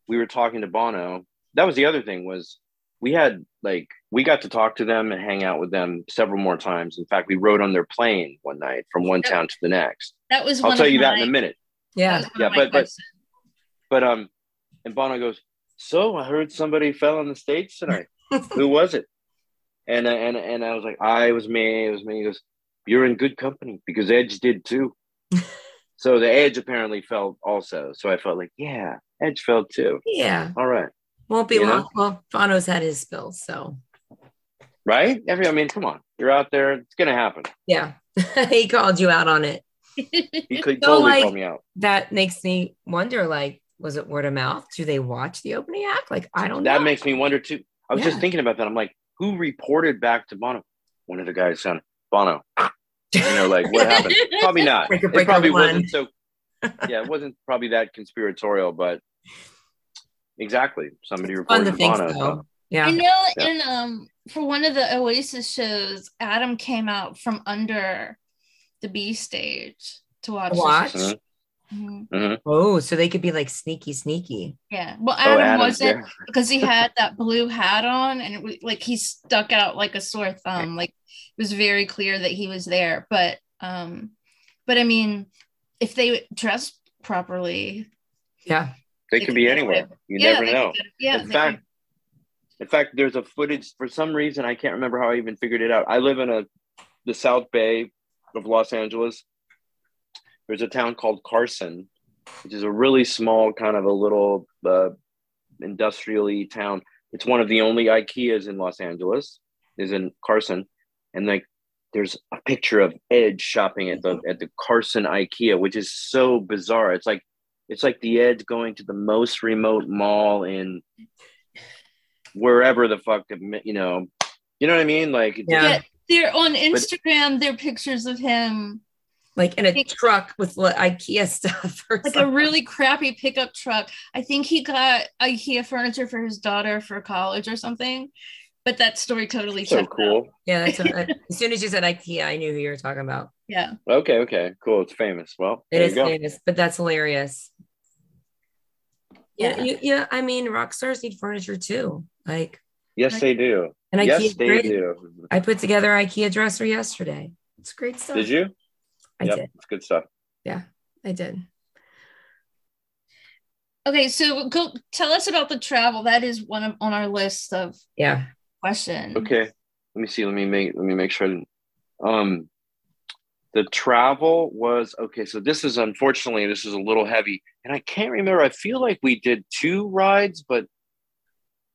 we were talking to Bono. That was the other thing was we had like we got to talk to them and hang out with them several more times. In fact, we rode on their plane one night from one Yep. town to the next. That was I'll one tell of you that in a minute. yeah. Yeah, but- but- But um, and Bono goes, "So I heard somebody fell in the states tonight. Who was it?" And uh, and and I was like, "I was me. It was me." He goes, "You're in good company because Edge did too." so the Edge apparently felt also. So I felt like, yeah, Edge felt too. Yeah. All right, Won't be You know? long. Well, Bono's had his spills, so right? Every I mean, come on, you're out there. It's gonna happen. yeah. he called you out on it. He could So, totally like- call me out. That makes me wonder, like, was it word of mouth? Do they watch the opening act? Like, I don't know. That makes me wonder too. I was just thinking about that. I'm like, who reported back to Bono? One of the guys sounded Bono. You know, like what happened? Probably not. Breaker, it probably one. wasn't so. Yeah, it wasn't probably that conspiratorial, but exactly. Somebody It's reported to to think Bono. so. so- Yeah. I know Yeah. in um for one of the Oasis shows, Adam came out from under the B stage to watch. the Watch? show. Mhm. Mhm. Oh, so they could be like sneaky, sneaky. Yeah. Well, Oh, Adam wasn't there. because he had that blue hat on and it was like he stuck out like a sore thumb. Like it was very clear that he was there. But um, but I mean, if they dress properly, Yeah. They They could could be anywhere. away. You yeah, never know. could- yeah, in fact, could- in fact, there's a footage for some reason I can't remember how I even figured it out. I live in a the South Bay of Los Angeles. There's a town called Carson, which is a really small kind of a little uh, industrially town. It's one of the only IKEAs in Los Angeles. Is in Carson, and like there's a picture of Edge shopping at the at the Carson IKEA, which is so bizarre. It's like it's like the Edge going to the most remote mall in wherever the fuck you know you know what i mean like Yeah. yeah, they're on Instagram. They're pictures of him Like in a Think- truck with li- IKEA stuff or like a really crappy pickup truck. I think he got IKEA furniture for his daughter for college or something. But that story totally so checked out. cool Yeah, that's what, I- as soon as you said IKEA, I knew who you were talking about. Yeah. okay okay cool it's famous well it is there is famous, but that's hilarious. Yeah, Yeah. you, yeah. I mean, rock stars need furniture too. Like, yes they do and yes IKEA, they great. do I put together IKEA dresser yesterday. It's great stuff. did you I yep did. it's good stuff Yeah, I did. Okay, so go tell us about the travel. That is one of on our list of Yeah. questions. okay let me see let me make let me make sure I didn't- um the travel was okay so this is unfortunately this is a little heavy and i can't remember i feel like we did two rides but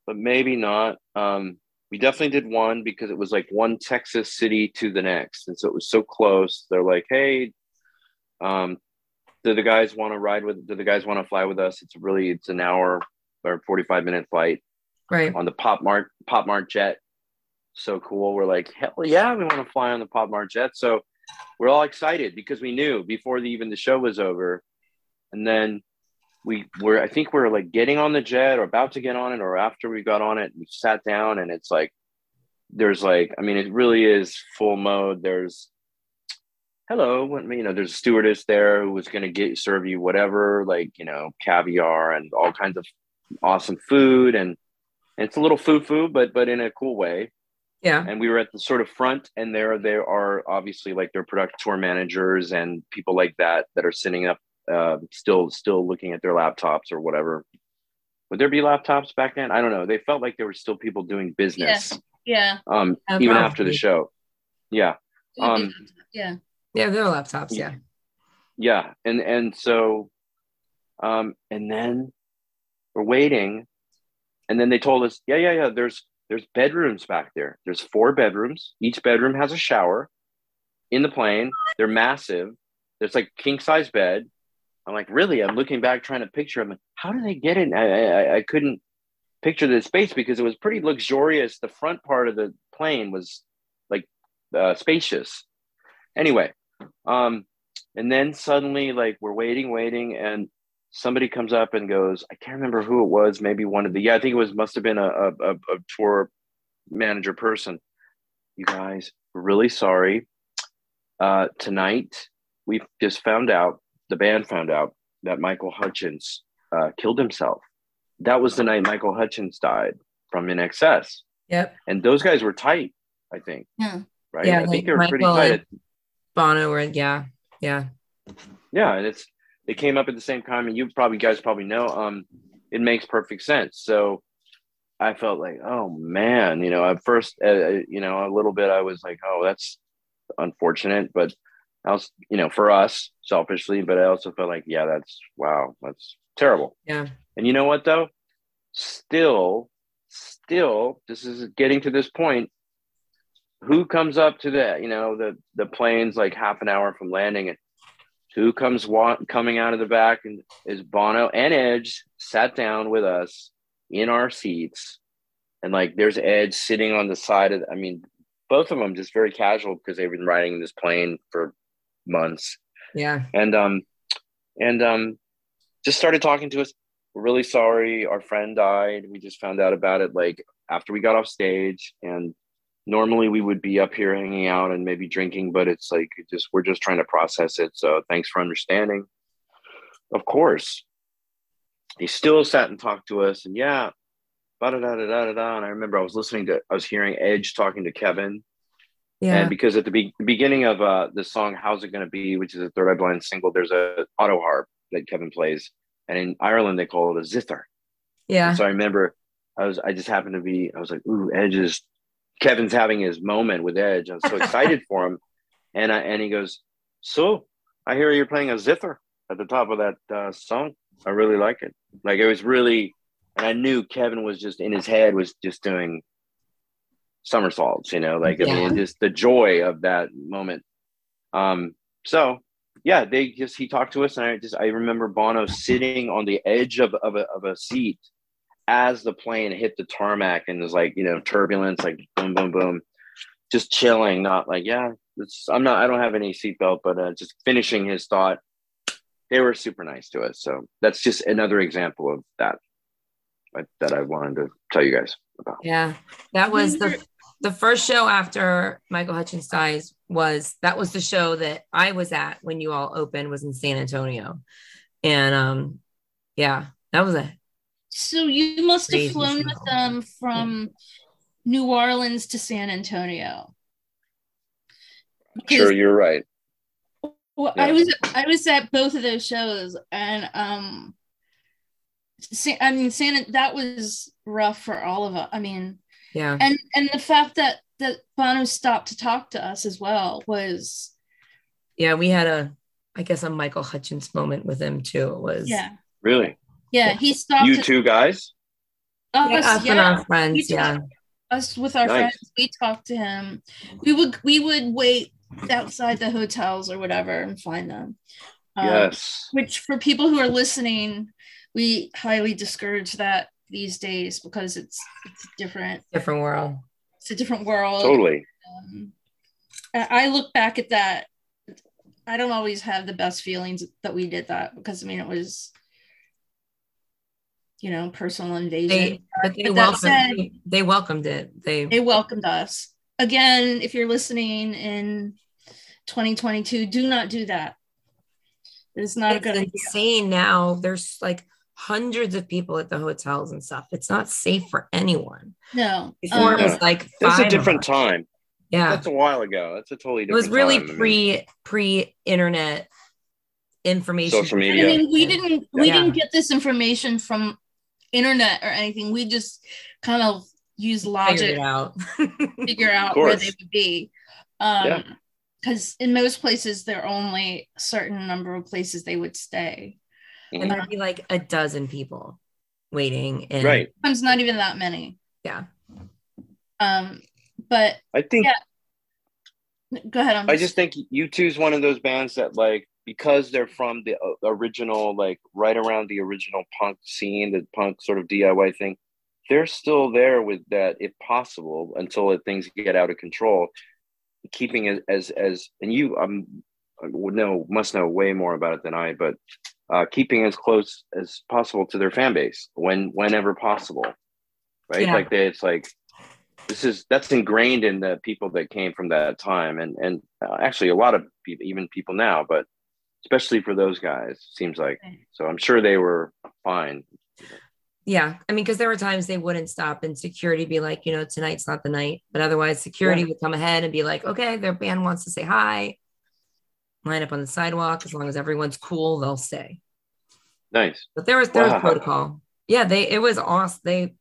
but maybe not um we definitely did one because it was like one texas city to the next and so it was so close they're like hey um do the guys want to ride with do the guys want to fly with us it's really it's an hour or 45 minute flight Right. on the PopMart Pop Mart jet. So cool. We're like, hell yeah, we want to fly on the PopMart jet. So we're all excited because we knew before the, even the show was over. And then we were, I think we are like getting on the jet or about to get on it, or after we got on it, we sat down and it's like, there's like, I mean, it really is full mode. There's, hello, you know, there's a stewardess there who was going to get serve you whatever, like, you know, caviar and all kinds of awesome food. And, and it's a little foo foo, but but in a cool way. Yeah. And we were at the sort of front, and there there are obviously like their product tour managers and people like that that are sitting up, uh, still still looking at their laptops or whatever. Would there be laptops back then? I don't know. They felt like there were still people doing business, Yeah. um, Uh, even after the show. Yeah, Um, yeah. Yeah. They're laptops. Yeah. yeah, and and so, um, and then we're waiting, and then they told us, yeah, yeah, yeah. There's there's bedrooms back there. There's four bedrooms. Each bedroom has a shower. In the plane, they're massive. There's like king size bed. I'm like, really? I'm looking back trying to picture them. How do they get it? I, I I couldn't picture the space because it was pretty luxurious. The front part of the plane was like uh, spacious. Anyway, um, and then suddenly, like we're waiting, waiting, and somebody comes up and goes, I can't remember who it was. Maybe one of the yeah, I think it was must have been a a, a tour manager person. You guys, really sorry. Uh, tonight, we just found out the band found out that Michael Hutchence uh, killed himself. That was the night Michael Hutchence died from INXS. Yep. And those guys were tight, I think. Yeah. Right. Yeah, I like think they were pretty tight. Bono were yeah, yeah. yeah and it's they came up at the same time and you probably guys probably know um it makes perfect sense so i felt like oh man you know at first uh, you know a little bit i was like oh that's unfortunate but i was you know for us selfishly but i also felt like yeah that's wow that's terrible Yeah. and you know what though still still this is getting to this point who comes up to the you know the the plane's like half an hour from landing and who comes wa- coming out of the back and is Bono and Edge sat down with us in our seats and like there's Edge sitting on the side of I mean both of them just very casual because they've been riding this plane for months. Yeah. and um and um just started talking to us. We're really sorry our friend died. We just found out about it like after we got off stage. And normally we would be up here hanging out and maybe drinking but it's like just we're just trying to process it. So thanks for understanding. Of course he still sat and talked to us. And yeah da da da da da da. and i remember i was listening to i was hearing edge talking to kevin Yeah. and because at the be- beginning of uh, the song "How's It Gonna Be," which is a Third Eye Blind single, there's a auto harp that Kevin plays, and in Ireland they call it a zither. yeah. And so I remember I was I just happened to be I was like, "Ooh, Edge is Kevin's having his moment with Edge." I was so excited for him, and I and he goes, "So I hear you're playing a zither at the top of that uh, song. I really like it. Like it was really." And I knew Kevin was just in his head was just doing somersaults, you know, like I Yeah. mean, just the joy of that moment. Um, so yeah, they just he talked to us, and I just I remember Bono sitting on the edge of of a, of a seat as the plane hit the tarmac, and there's like you know turbulence, like boom, boom, boom, just chilling, not like yeah, it's I'm not I don't have any seatbelt, but uh, just finishing his thought. They were super nice to us, so that's just another example of that that- that I wanted to tell you guys about. Yeah, that was the the first show after Michael Hutchence dies was that was the show that I was at when you all opened was in San Antonio, and um, yeah, that was it. So you must have flown show. with them from New Orleans to San Antonio. Sure, you're right. Well, Yeah. I was I was at both of those shows, and um, Sa- I mean, Santa that was rough for all of us. I mean, Yeah, and and the fact that that Bono stopped to talk to us as well was yeah, we had a I guess a Michael Hutchence moment with him too. It was yeah Really, yeah he stopped you to- two guys. yeah, us, us and our friends. We Yeah, us with our Nice. friends we talked to him we would we would wait outside the hotels or whatever and find them Um, yes. which for people who are listening we highly discourage that these days because it's it's different different world. it's a different world Totally. um, I I look back at that. I don't always have the best feelings that we did that because I mean it was, you know, personal invasion. They but they But welcomed said- they, they welcomed it. They they welcomed us again. If you're listening in 2022, do not do that. It's not a it's good idea. insane now. There's like hundreds of people at the hotels and stuff. It's not safe for anyone. No, Before um, it was like That's five a different of time. Yeah, That's a while ago. That's a totally different it was really time. I mean, pre pre internet information. social media. I mean, we didn't we Yeah. didn't get this information from internet or anything. We just kind of use logic it out. figure out where they would be. Um, Yeah. because in most places there are only a certain number of places they would stay. And there'd be like a dozen people waiting. And right. Sometimes not even that many. Yeah. Um, but I think Yeah. go ahead. On I just think U2 is one of those bands that like because they're from the uh, original like right around the original punk scene, the punk sort of DIY thing. they're still there with that if possible until it, things get out of control keeping it as as and you um would know must know way more about it than i but uh keeping as close as possible to their fan base when whenever possible right Yeah. like they, it's like this is that's ingrained in the people that came from that time and and uh, actually a lot of people even people now but especially for those guys seems like so i'm sure they were fine Yeah. I mean, because there were times they wouldn't stop and security be like, you know, tonight's not the night. But otherwise, security Yeah. would come ahead and be like, okay, their band wants to say hi. Line up on the sidewalk. As long as everyone's cool, they'll stay. nice But there was there was protocol. Yeah, they it was awesome. They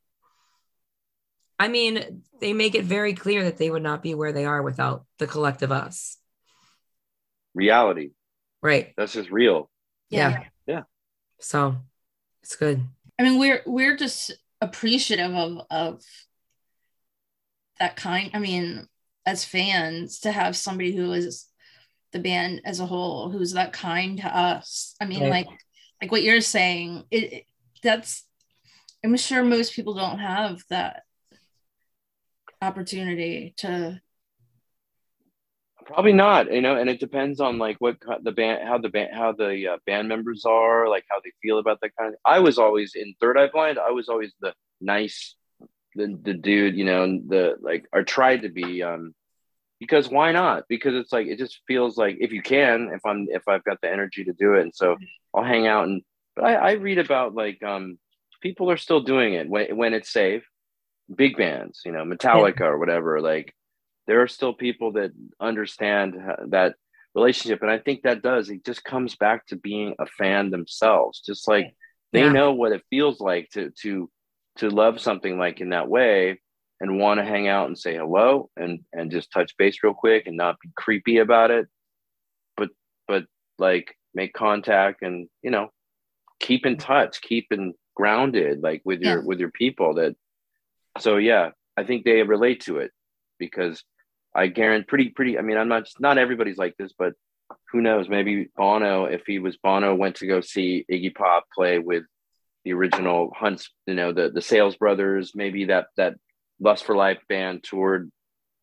I mean, they make it very clear that they would not be where they are without the collective us. reality Right. that's just real Yeah. Yeah. So it's good. I mean, we're we're just appreciative of of that kind. I mean, as fans, to have somebody who is the band as a whole who's that kind to us. I mean, Right. like like what you're saying, it, it that's I'm sure most people don't have that opportunity to Probably not, you know, and it depends on like what ki- the band, how the band, how the uh, band members are, like how they feel about that kind of. I was always in Third Eye Blind. I was always the nice, the the dude, you know, and the like, or tried to be, um, because why not? Because it's like it just feels like if you can, if I'm if I've got the energy to do it, and so I'll hang out and. But I, I read about like um people are still doing it when when it's safe. Big bands, you know, Metallica or whatever, like there are still people that understand that relationship and i think that does it just comes back to being a fan themselves just like they Yeah. know what it feels like to to to love something like in that way and want to hang out and say hello and and just touch base real quick and not be creepy about it but but like make contact and you know keep in touch keep in grounded like with your Yeah. with your people that so yeah i think they relate to it because I guarantee pretty pretty. I mean, I'm not not everybody's like this, but who knows? Maybe Bono, if he was Bono, went to go see Iggy Pop play with the original Hunts, you know, the the Sales Brothers. Maybe that that Lust for Life band toured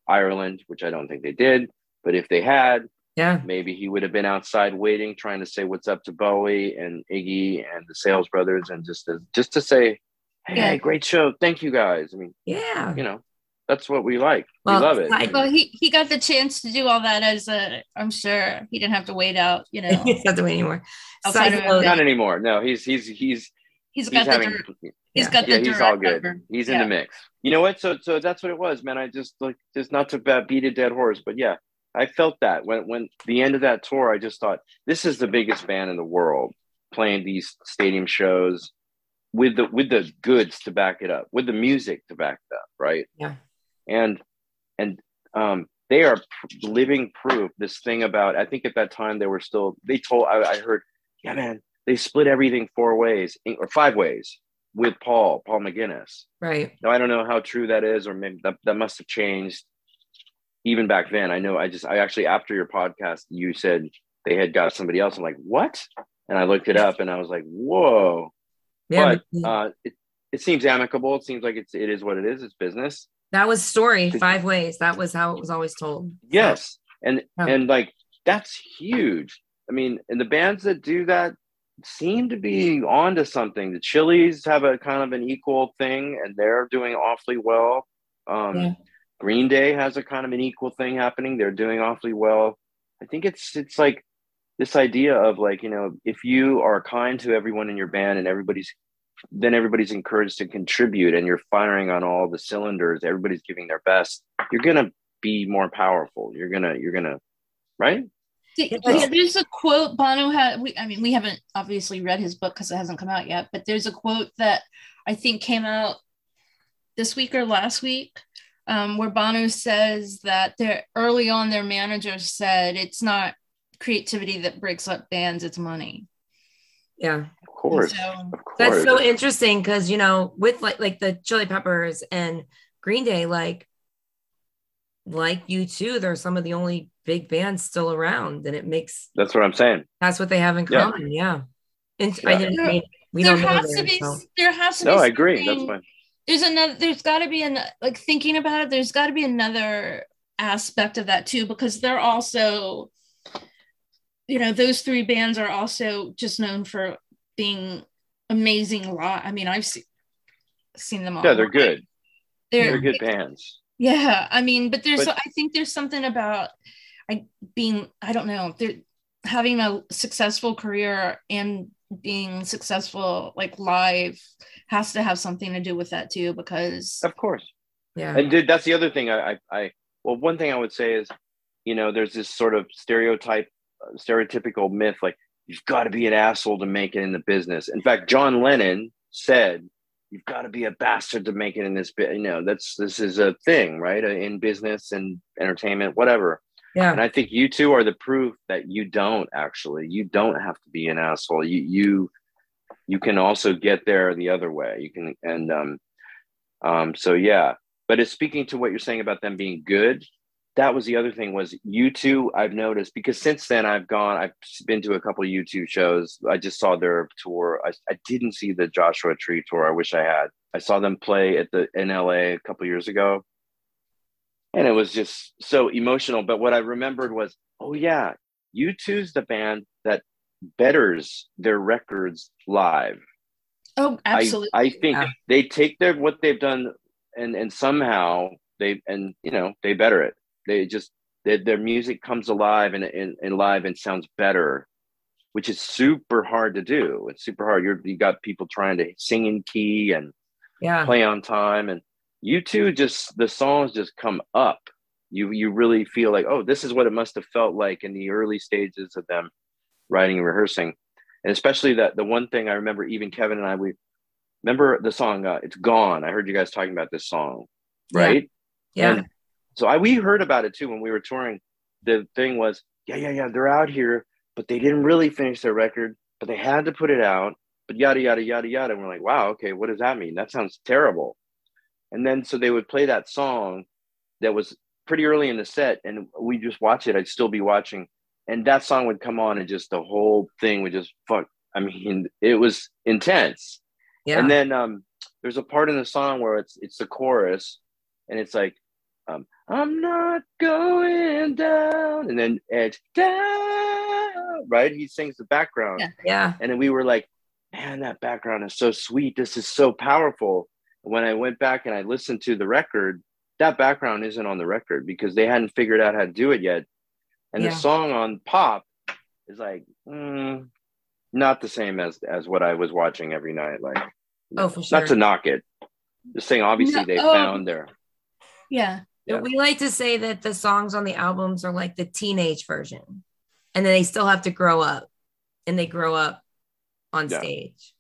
Ireland, which I don't think they did. But if they had, Yeah. maybe he would have been outside waiting, trying to say what's up to Bowie and Iggy and the Sales Brothers, and just to, just to say, "Hey, Yeah. great show, thank you guys." I mean, Yeah. you know, that's what we like. Well, we love it. I- well he he got the chance to do all that as a i'm sure he didn't have to wait out you know It's not the way anymore. Outside Side of note, Not anymore. No, he's he's he's he's he's got the having dir- he's Yeah. got the yeah, he's all good. number. He's in the mix. You know what? So so that's what it was, man. I just like just not to beat a dead horse, but yeah, I felt that when when the end of that tour, I just thought this is the biggest band in the world playing these stadium shows with the with the goods to back it up, with the music to back it up, right? Yeah. And and um they are living proof this thing about i think at that time they were still they told i, I heard yeah man they split everything four ways or five ways with paul paul mcguinness right. now i don't know how true that is or maybe that, that must have changed even back then i know i just i actually after your podcast you said they had got somebody else i'm like what and i looked it up and i was like whoa Yeah. but uh it, it seems amicable it seems like it's it is what it is it's business that was story five ways. That was how it was always told. Yes. And Yeah. and like that's huge. I mean, and the bands that do that seem to be onto something. The Chili's have a kind of an equal thing and they're doing awfully well. Um Yeah. Green Day has a kind of an equal thing happening. They're doing awfully well. I think it's it's like this idea of like, you know, if you are kind to everyone in your band and everybody's then everybody's encouraged to contribute and you're firing on all the cylinders, everybody's giving their best, you're gonna be more powerful. You're gonna, you're gonna, right? Yeah, Yeah. there's a quote Bono had. We, I mean, we haven't obviously read his book because it hasn't come out yet, but there's a quote that I think came out this week or last week, um, where Bono says that they're early on. Their manager said it's not creativity that breaks up bands; it's money. Yeah. Of course, So- of course. That's so interesting because you know, with like like the Chili Peppers and Green Day, like like U2, they're some of the only big bands still around, and it makes That's what I'm saying. that's what they have in Yeah. common. Yeah. And I didn't There- mean we there don't know has to be. so. There has to No, be. No, I agree. That's fine. there's another there's got to be an like thinking about it there's got to be another aspect of that too because they're also you know those three bands are also just known for being amazing Lot. i mean i've seen seen them all Yeah, they're good. they're, They're good bands. Yeah i mean but there's But- i think there's something about i being i don't know they're having a successful career and being successful like live has to have something to do with that too because Of course. Yeah. And that's the other thing I, I, I, well, one thing I would say is, you know, there's this sort of stereotype, uh, stereotypical myth like you've got to be an asshole to make it in the business. In fact, John Lennon said, "You've got to be a bastard to make it in this bit." You know, that's this is a thing, right? Uh, In business and entertainment, whatever. yeah. And I think U2 are the proof that you don't actually. You don't have to be an asshole. You you you can also get there the other way. You can and um um so yeah. But it's speaking to what you're saying about them being good. That was the other thing was U2 I've noticed because since then I've gone I've been to a couple of U2 shows. I just saw their tour. I, I didn't see the Joshua Tree tour. I wish I had. I saw them play at the in LA a couple years ago and it was just so emotional. But what I remembered was, oh yeah, U2's the band that betters their records live. oh absolutely I, I think Yeah. they take their what they've done and and somehow they and you know they better it. They just their, their music comes alive and, and and live and sounds better, which is super hard to do. It's super hard. You're you got people trying to sing in key and Yeah. play on time and U2 just the songs just come up you you really feel like oh this is what it must have felt like in the early stages of them writing and rehearsing and especially that the one thing i remember even kevin and i we remember the song uh, it's gone i heard you guys talking about this song Yeah. right Yeah. And so I we heard about it too when we were touring. The thing was, yeah, yeah, yeah, they're out here, but they didn't really finish their record, but they had to put it out, but yada yada yada yada. And we're like, wow, okay, what does that mean? That sounds terrible. And then so they would play that song that was pretty early in the set, and we just watch it. I'd still be watching, and that song would come on, and just the whole thing would just fuck. I mean, it was intense. Yeah. And then um, there's a part in the song where it's it's the chorus, and it's like, um, "I'm not going down," and then Edge down, right? He sings the background, Yeah. yeah. and then we were like, "Man, that background is so sweet. This is so powerful." When I went back and I listened to the record, that background isn't on the record because they hadn't figured out how to do it yet, and Yeah. the song on pop is like. mm, not the same as as what I was watching every night. Like, Oh, for sure. not to knock it. Just saying, obviously No, they oh. found their yeah Yeah. We like to say that the songs on the albums are like the teenage version, and then they still have to grow up, and they grow up on Yeah. stage.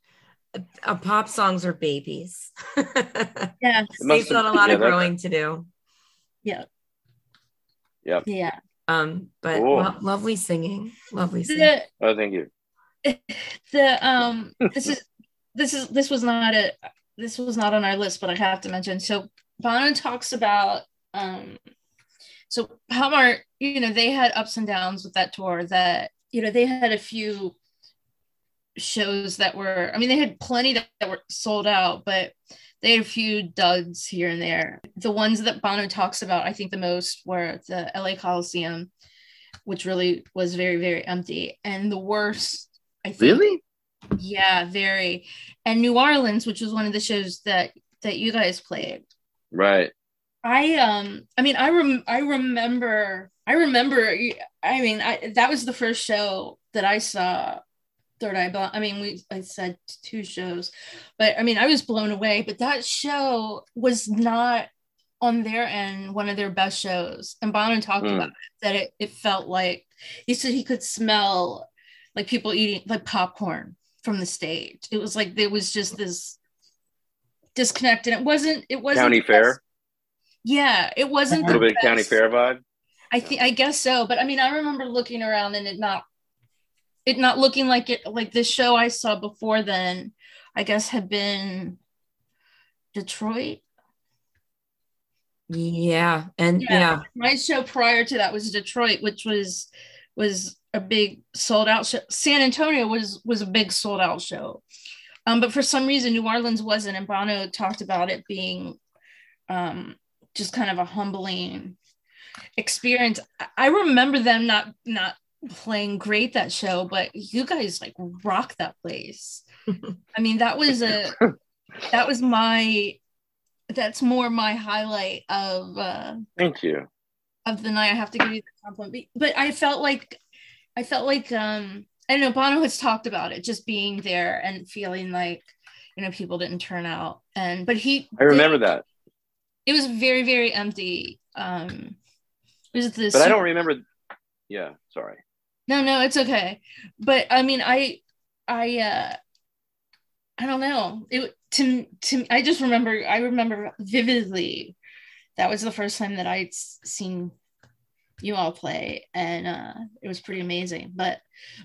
Uh, pop songs are babies. yeah They've got a lot yeah, of growing to do. yeah Yep. yeah Um, but Cool. lo- lovely singing, lovely singing. the, Oh, thank you. the um this is this is this was not a this was not on our list but i have to mention so bono talks about um so PopMart, you know they had ups and downs with that tour that you know they had a few shows that were i mean they had plenty that, that were sold out but they had a few duds here and there the ones that bono talks about i think the most were the la coliseum which really was very very empty and the worst i think Really? yeah, very. And New Orleans, which was one of the shows that that you guys played. Right. I um I mean I rem I remember I remember I mean I that was the first show that I saw Third Eye Blind. I mean we I said two shows, but I mean I was blown away. But that show was not on their end one of their best shows. And Bono talked Mm. about it, that it, it felt like he said he could smell like people eating like popcorn from the stage. It was like there was just this disconnect, and it wasn't. It wasn't County fair. Best- Yeah, it wasn't A little bit of county fair vibe. I think I guess so, but I mean, I remember looking around and it not it not looking like it like the show I saw before then. I guess had been Detroit. Yeah, and Yeah. yeah, My show prior to that was Detroit, which was was a big sold out show. San Antonio was was a big sold out show. Um, but for some reason, New Orleans wasn't, and Bono talked about it being um, just kind of a humbling experience. I- I remember them not not playing great that show, but you guys like rock that place. I mean, that was a that was my that's more my highlight of uh Thank you. of the night. I have to give you the compliment. But I felt like I felt like um I don't know, Bono has talked about it, just being there and feeling like you know people didn't turn out. And but he I remember that, it was very, very empty. Um it was the but I don't remember. Yeah, sorry. No, no, it's okay. But I mean, I, I, uh, I don't know. It to to I just remember. I remember vividly. That was the first time that I'd seen you all play, and uh, it was pretty amazing. But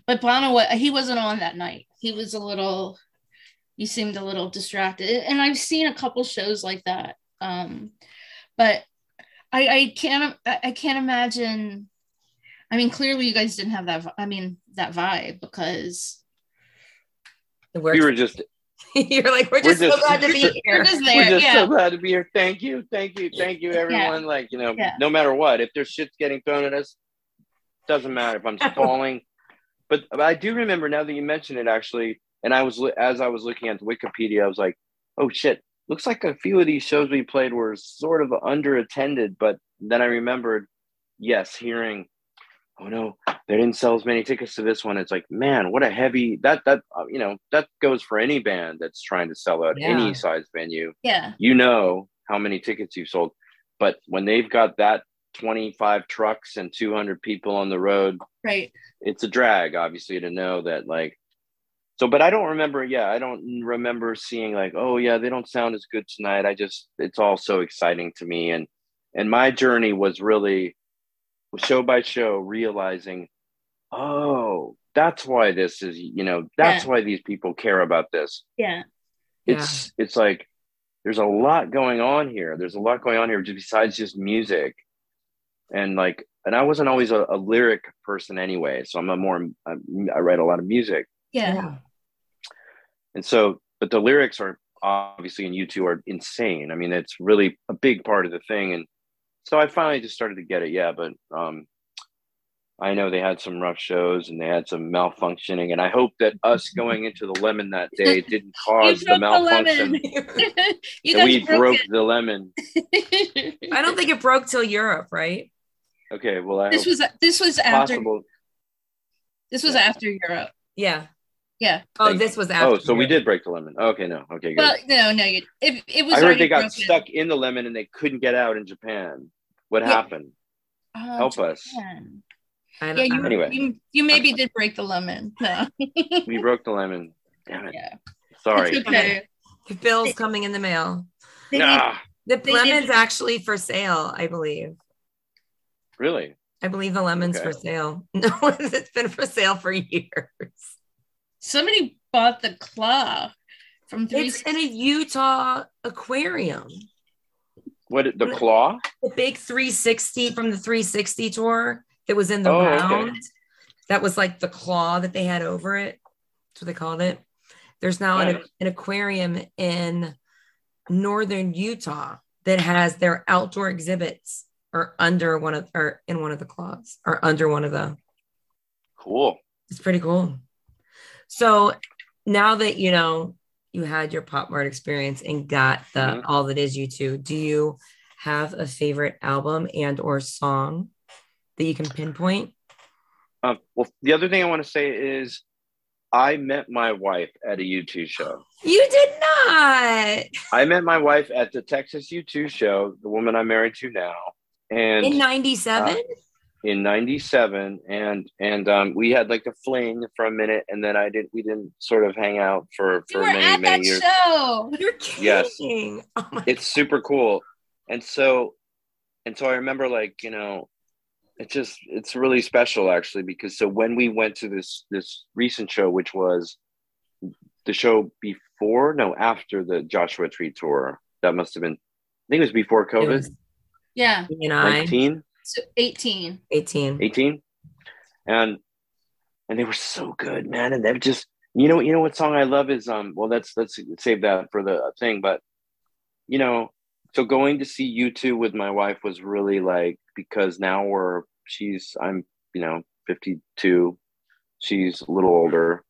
but Bono, he wasn't on that night. He was a little. He seemed a little distracted, and I've seen a couple shows like that. Um, but I I can't I I can't imagine. I mean, clearly you guys didn't have that. I mean, that vibe because We're, We were just you're like, we're we're just, so glad to be you're here. just we're just Yeah, so glad to be here. Thank you, thank you, thank you, everyone. Like you know, Yeah. no matter what, if there's shit's getting thrown at us, doesn't matter if I'm falling. But, but I do remember now that you mentioned it actually, and I was as I was looking at Wikipedia, I was like, oh shit, looks like a few of these shows we played were sort of underattended. But then I remembered, yes, hearing, oh no, they didn't sell as many tickets to this one. It's like, man, what a heavy that that uh, you know that goes for any band that's trying to sell out Yeah. any size venue yeah, you know how many tickets you've sold. But when they've got that 25 trucks and 200 people on the road, right. it's a drag, obviously, to know that, like, so, but I don't remember, yeah, I don't remember seeing, like, oh, yeah, they don't sound as good tonight. I just, it's all so exciting to me. And, and my journey was really show by show realizing, oh, that's why this is, you know, that's Yeah. why these people care about this. Yeah, it's it's like there's a lot going on here. There's a lot going on here just besides just music. And like and i wasn't always a, a lyric person anyway so i'm a more i I write a lot of music. Yeah, and so but the lyrics are obviously in u2 are insane i mean it's really a big part of the thing and so i finally just started to get it yeah but um I know they had some rough shows and they had some malfunctioning, and I hope that us going into the lemon that day didn't cause the broke the lemon. malfunction. you guys we broke, broke the lemon. I don't think it broke till Europe, right? Okay, well, I this was this was after possible. this was Yeah. after Europe. Yeah. Yeah. Oh, Thank- this was after. Oh, so we did break the lemon. Okay, no, okay, good. Well, no, no, you, it, it was. I heard they got broken. stuck in the lemon and they couldn't get out in Japan. What Yeah. happened? Oh, Help us. I Yeah, don't- you, Anyway. you, you maybe did break the lemon. No. We broke the lemon. Damn it. yeah. Sorry. It's okay. the bill's coming in the mail. They need- Ah, The They lemon's did- actually for sale, I believe. really? I believe the lemon's Okay. for sale. No, it's been for sale for years. Somebody bought the claw from three. It's in a Utah aquarium. What? The claw? The big 360 from the 360 tour that was in the Oh, okay. round. That was like the claw that they had over it. That's what they called it. There's now an, an aquarium in northern Utah that has their outdoor exhibits or under one of or in one of the claws or under one of the Cool. It's pretty cool. So now that you know you had your PopMart experience and got the Mhm. all that is U2, do you have a favorite album and or song that you can pinpoint? Um, well, the other thing I want to say is I met my wife at a U2 show. You did not I met my wife at the Texas U2 show, the woman I'm married to now. And in 97. In 97 and and um we had like a fling for a minute and then i didn't we didn't sort of hang out for You for were many at many that years. show. You're Yes. Oh my it's super cool. And so and so i remember like you know it's just it's really special actually because so when we went to this this recent show which was the show before no after the joshua tree tour that must have been i think it was before It covid. was Yeah. you and 19 So 18. 18. 18 and and they were so good man and they've just You know, you know what song I love is um. Well, let's let's save that for the thing. But you know, so going to see U2 with my wife was really like because now we're she's I'm you know 52, she's a little older,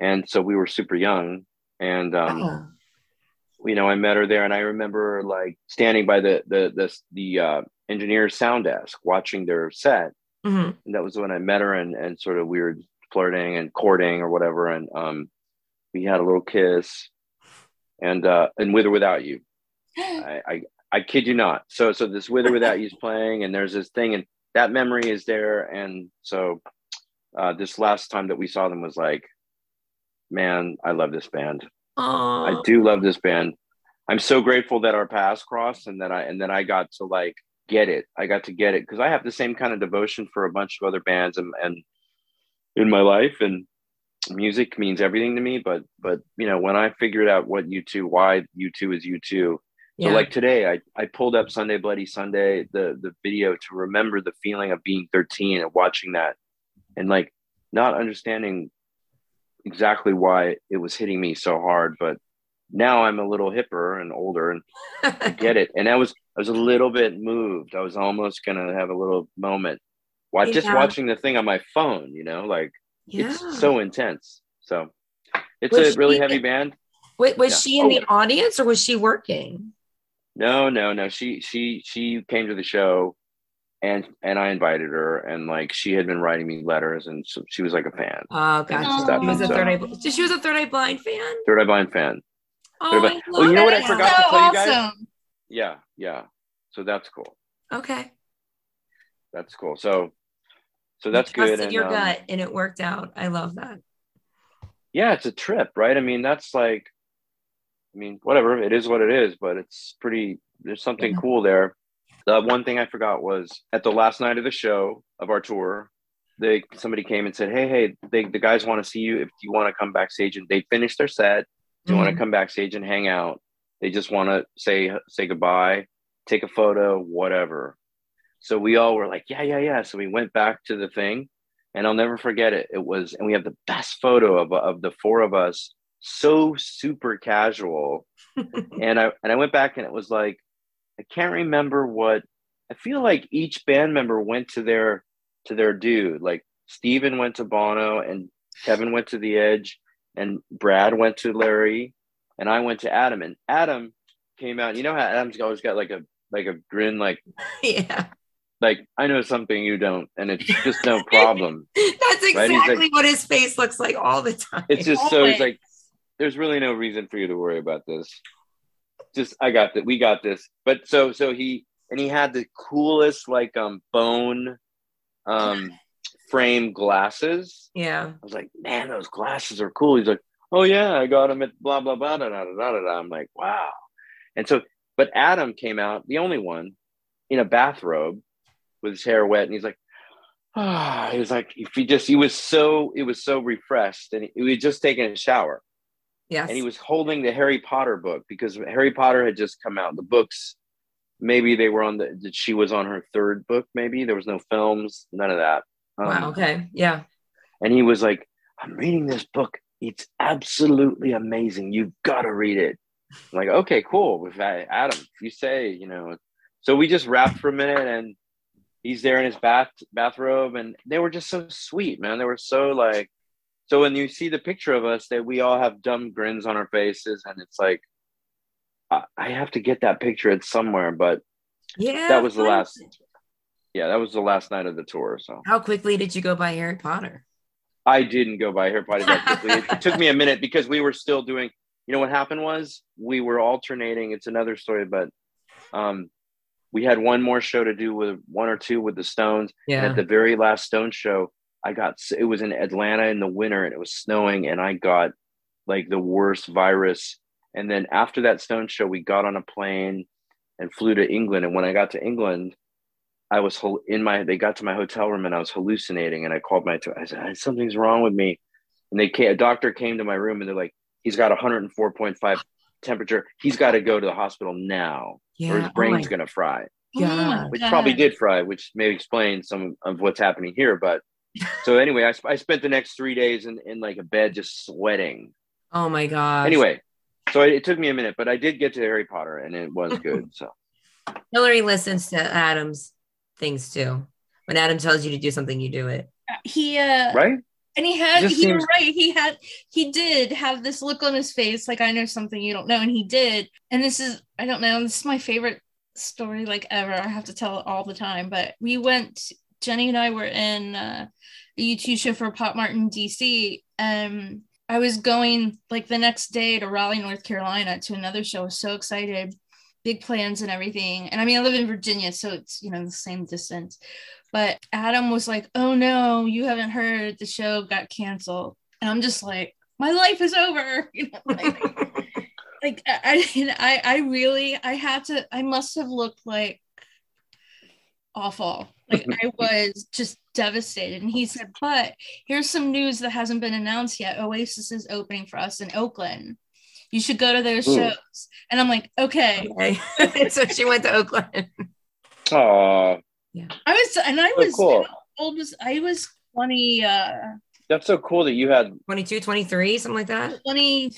and so we were super young, and um, Oh. you know I met her there, and I remember like standing by the the the the uh, engineer's sound desk watching their set, Mhm. and that was when I met her and and sort of we were flirting and courting or whatever, and um, we had a little kiss, and uh, and with or without you, I, I I kid you not. So so this with or without you's playing, and there's this thing, and that memory is there, and so uh, this last time that we saw them was like, man, I love this band. I do love this band. I'm so grateful that our paths crossed and that I and then I got to like get it. I got to get it because I have the same kind of devotion for a bunch of other bands and, and in my life and music means everything to me. But but you know when I figured out what U two why U two is U two. So like today I I pulled up Sunday Bloody Sunday the the video to remember the feeling of being 13 and watching that and like not understanding exactly why it was hitting me so hard but now i'm a little hipper and older and I get it and i was i was a little bit moved i was almost gonna have a little moment while just watching the thing on my phone you know like yeah. it's so intense so it's Was a really she- heavy band Wait, was yeah. she in Oh. the audience or was she working? no no no she she she came to the show and and i invited her and like she had been writing me letters and so she was like a fan Oh, gotcha. She was a So- third eye. She was a third eye blind fan. third eye blind fan Oh, love Oh, you know what I forgot so to tell you guys? awesome. yeah yeah so that's cool Okay. that's cool so so You that's good trusted and your um, gut, and it worked out. I love that. yeah it's a trip right i mean that's like i mean whatever it is what it is but it's pretty there's something Yeah. cool there the one thing i forgot was at the last night of the show of our tour they somebody came and said hey hey they, the guys want to see you if you want to come backstage and they finished their set you want to mm-hmm. come backstage and hang out? They just want to say say goodbye take a photo whatever. So we all were like yeah yeah yeah. So we went back to the thing and i'll never forget it. It was and we have the best photo of, of the four of us so super casual. And i and i went back and it was like i can't remember what i feel like each band member went to their to their dude. Like steven went to bono and kevin went to the edge and brad went to larry and i went to adam and adam came out you know how adam's always got like a like a grin like yeah. like i know something you don't and it's just no problem That's Right? Like- exactly what his face looks like all the time. it's just so Always. it's like there's really no reason for you to worry about this just i got that we got this but so so he and he had the coolest like um bone um frame glasses yeah. i was like man those glasses are cool he's like oh yeah i got them at blah blah blah da, da, da, da, da, i'm like wow and so but adam came out the only one in a bathrobe with his hair wet and he's like ah he was like if he just he was so it was so refreshed and he, he had just taken a shower Yes. and he was holding the Harry Potter book because Harry Potter had just come out. The books, maybe they were on the. She was on her third book. Maybe there was no films, none of that. Um, wow. Okay. Yeah. And he was like, "I'm reading this book. It's absolutely amazing. You've got to read it." I'm like, okay, cool. I, Adam, you say, you know, so we just rapped for a minute, and he's there in his bath bathrobe, and they were just so sweet, man. They were so like so when you see the picture of us that we all have dumb grins on our faces and it's like I, I have to get that picture it's somewhere but Yeah. that was the last yeah that was the last night of the tour so How quickly did you go by Harry Potter? i didn't go by Harry Potter that quickly it, it took me a minute because we were still doing you know what happened was we were alternating it's another story but um we had one more show to do with one or two with the stones And Yeah. at the very last Stone show, I got it was in Atlanta in the winter and it was snowing and I got like the worst virus. And then after that Stone show, we got on a plane and flew to England. And when I got to England, I was in my they got to my hotel room and I was hallucinating. And I called my I said something's wrong with me. And they came, a doctor came to my room and they're like, he's got 104.5 temperature. He's got to go to the hospital now, yeah. or his Oh brain's my gonna fry Oh my God. which God. probably did fry, which may explain some of what's happening here. But So anyway, I, I spent the next three days in, in like a bed just sweating. Oh my god. Anyway, so it, it took me a minute, but I did get to Harry Potter and it was good. So Hillary listens to Adam's things too. When Adam tells you to do something, you do it. He uh right? and he had he seems- right. He had he did have this look on his face, like I know something you don't know, and he did. And this is I don't know, this is my favorite story like ever. I have to tell it all the time. But we went, Jenny and I were in uh, a U2 show for PopMart in DC, and I was going like the next day to Raleigh, North Carolina to another show. I was so excited, big plans and everything. And I mean, I live in Virginia, so it's you know the same distance. But Adam was like, "Oh no, you haven't heard the show got canceled," and I'm just like, "My life is over." You know, like, like I, I, I really, I had to, I must have looked like awful. Like I was just devastated. And he said, "But here's some news that hasn't been announced yet. Oasis is opening for us in Oakland. You should go to those Ooh. shows." And I'm like, "Okay." Okay. so she went to Oakland. Oh, Yeah. I was, and I so was, cool. old was I? Was 20, uh, That's so cool that you had 22, 23, something like that. 20,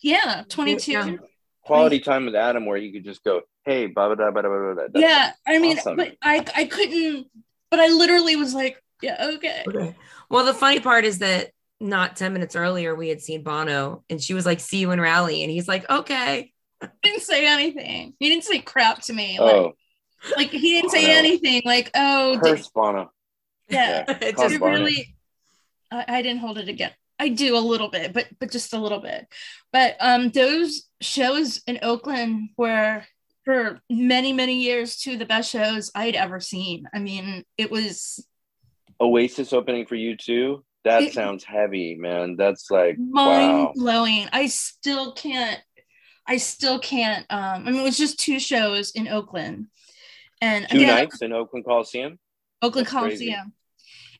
yeah, 22. Yeah. quality time with Adam where you could just go, hey, blah, blah, blah, blah, blah, blah. That's- yeah i mean awesome. but i i couldn't but i literally was like yeah okay Okay. Well, the funny part is that not 10 minutes earlier, we had seen Bono and she was like, see you in Raleigh. And he's like, okay. didn't say anything he didn't say crap to me like, Oh, like he didn't say Bono. anything like oh did- Bono. yeah It just- Bono. really I, I didn't hold it again i do a little bit but but just a little bit but um those shows in oakland were for many many years two of the best shows i'd ever seen i mean it was Oasis opening for U2. That It- sounds heavy, man. That's like mind wow. blowing. I still can't. I still can't. Um, I mean, it was just two shows in Oakland, and Two again, nights in Oakland Coliseum. Oakland That's crazy. Coliseum,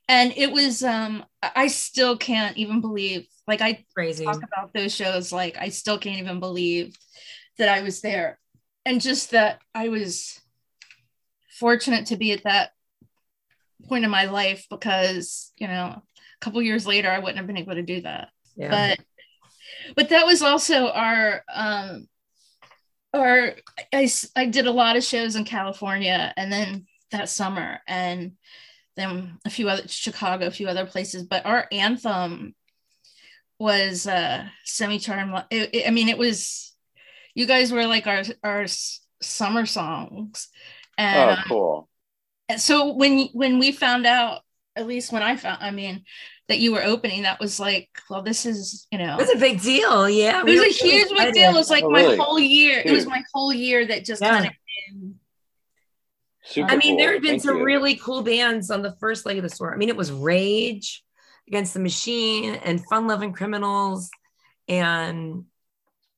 and it was. Um, I I still can't even believe. Like I Crazy. talk about those shows, like I still can't even believe that I was there, and just that I was fortunate to be at that point in my life because you know a couple years later I wouldn't have been able to do that Yeah. but but that was also our um our I did a lot of shows in california and then that summer and then a few other chicago a few other places but our anthem was uh Semi-Charmed it, it- i mean it was you guys were like our our summer songs and Oh, um, cool. and so when when we found out at least when i found i mean that you were opening that was like well this is you know It was a big deal. Yeah. it was were a so huge big deal it was like Oh, my really? whole year it was my whole year that just Yeah. kind of came Super I mean, cool. there had been Thank some you. really cool bands on the first leg of the tour. I mean, it was Rage Against the Machine and Fun Loving Criminals. And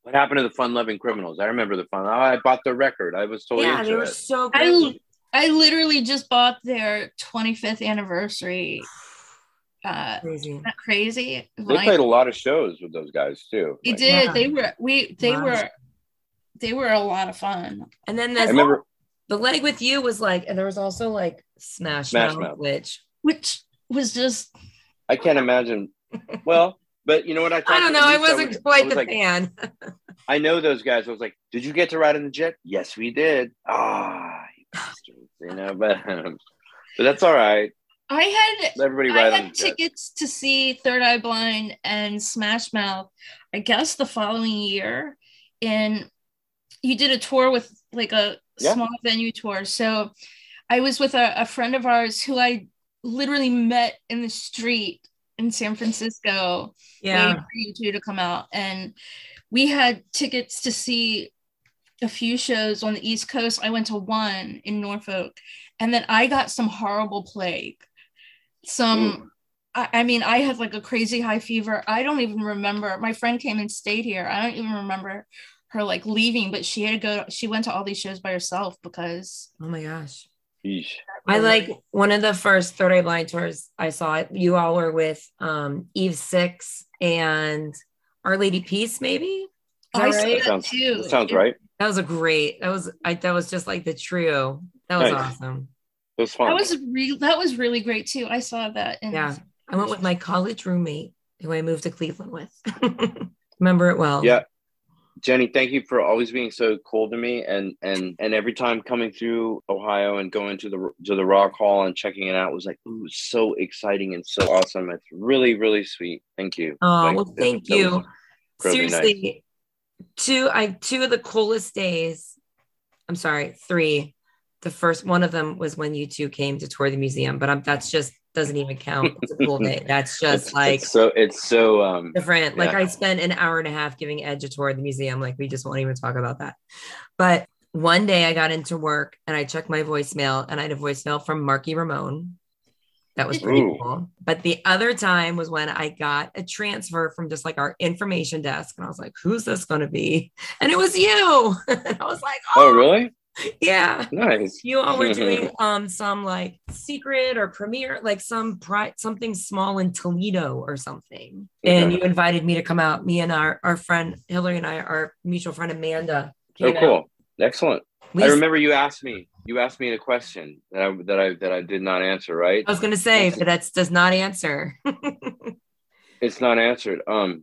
What happened to the fun loving criminals? I remember the fun. Oh, I bought the record. I was totally yeah, into they were it. so good. I literally just bought their 25th anniversary uh Crazy. isn't that crazy They Like, played a lot of shows with those guys too. they Like, did Yeah. they were we they Wow. were they were a lot of fun And then I the, remember. the leg with you was like, and there was also like Smash, Smash Mouth, Mouth. which which was just I can't imagine. Well, but you know what I thought? I don't know. I wasn't was- quite I was the like, fan. I know those guys. I was like, did you get to ride in the jet? Yes, we did. Ah, you know, but but that's all right. I had Let everybody I on had tickets to see Third Eye Blind and Smash Mouth, I guess the following year. And you did a tour with like a Yeah. small venue tour. So I was with a, a friend of ours who I literally met in the street in San Francisco, Yeah. waiting for U2 to come out. And we had tickets to see a few shows on the East Coast. I went to one in Norfolk, and then I got some horrible plague. Some, I, I mean, I had like a crazy high fever. I don't even remember. My friend came and stayed here. I don't even remember her like leaving, but she had to go. She went to all these shows by herself because Oh my gosh. Yeesh. I like one of the first Third Eye Blind tours I saw. You all were with um Eve Six and Our Lady Peace, maybe. Is that I saw right? that Sounds, too. that sounds It- right. That was a great. That was I. That was just like the trio. That was Nice. awesome. It was fun. that was real. That was really great too. I saw that. In, Yeah. I went with my college roommate who I moved to Cleveland with. Remember it well. Yeah. Jenny, thank you for always being so cool to me, and and and every time coming through Ohio and going to the to the Rock Hall and checking it out was like, ooh, so exciting and so awesome. It's really really sweet. Thank you. Oh Like, well, thank that was you. incredibly nice. Two I two of the coolest days. I'm sorry, three. The first one of them was when U2 came to tour the museum, but I'm, that's just doesn't even count. It's a cool day. That's just It's- like it's so it's so um different. Like I spent an hour and a half giving Edge a tour of the museum. Like we just won't even talk about that. But one day I got into work and I checked my voicemail and I had a voicemail from Marky Ramone. That was pretty Ooh. cool. But the other time was when I got a transfer from just like our information desk. And I was like, who's this going to be? And it was you. and I was like, oh oh, really yeah. nice You all were doing um some like secret or premiere, like some pri- something small in Toledo or something. And you invited me to come out. Me and our our friend Hillary and I, our mutual friend Amanda. oh came out. cool excellent We- I remember you asked me you asked me a question that I that I that I did not answer right I was gonna say, but that does not answer. it's not answered um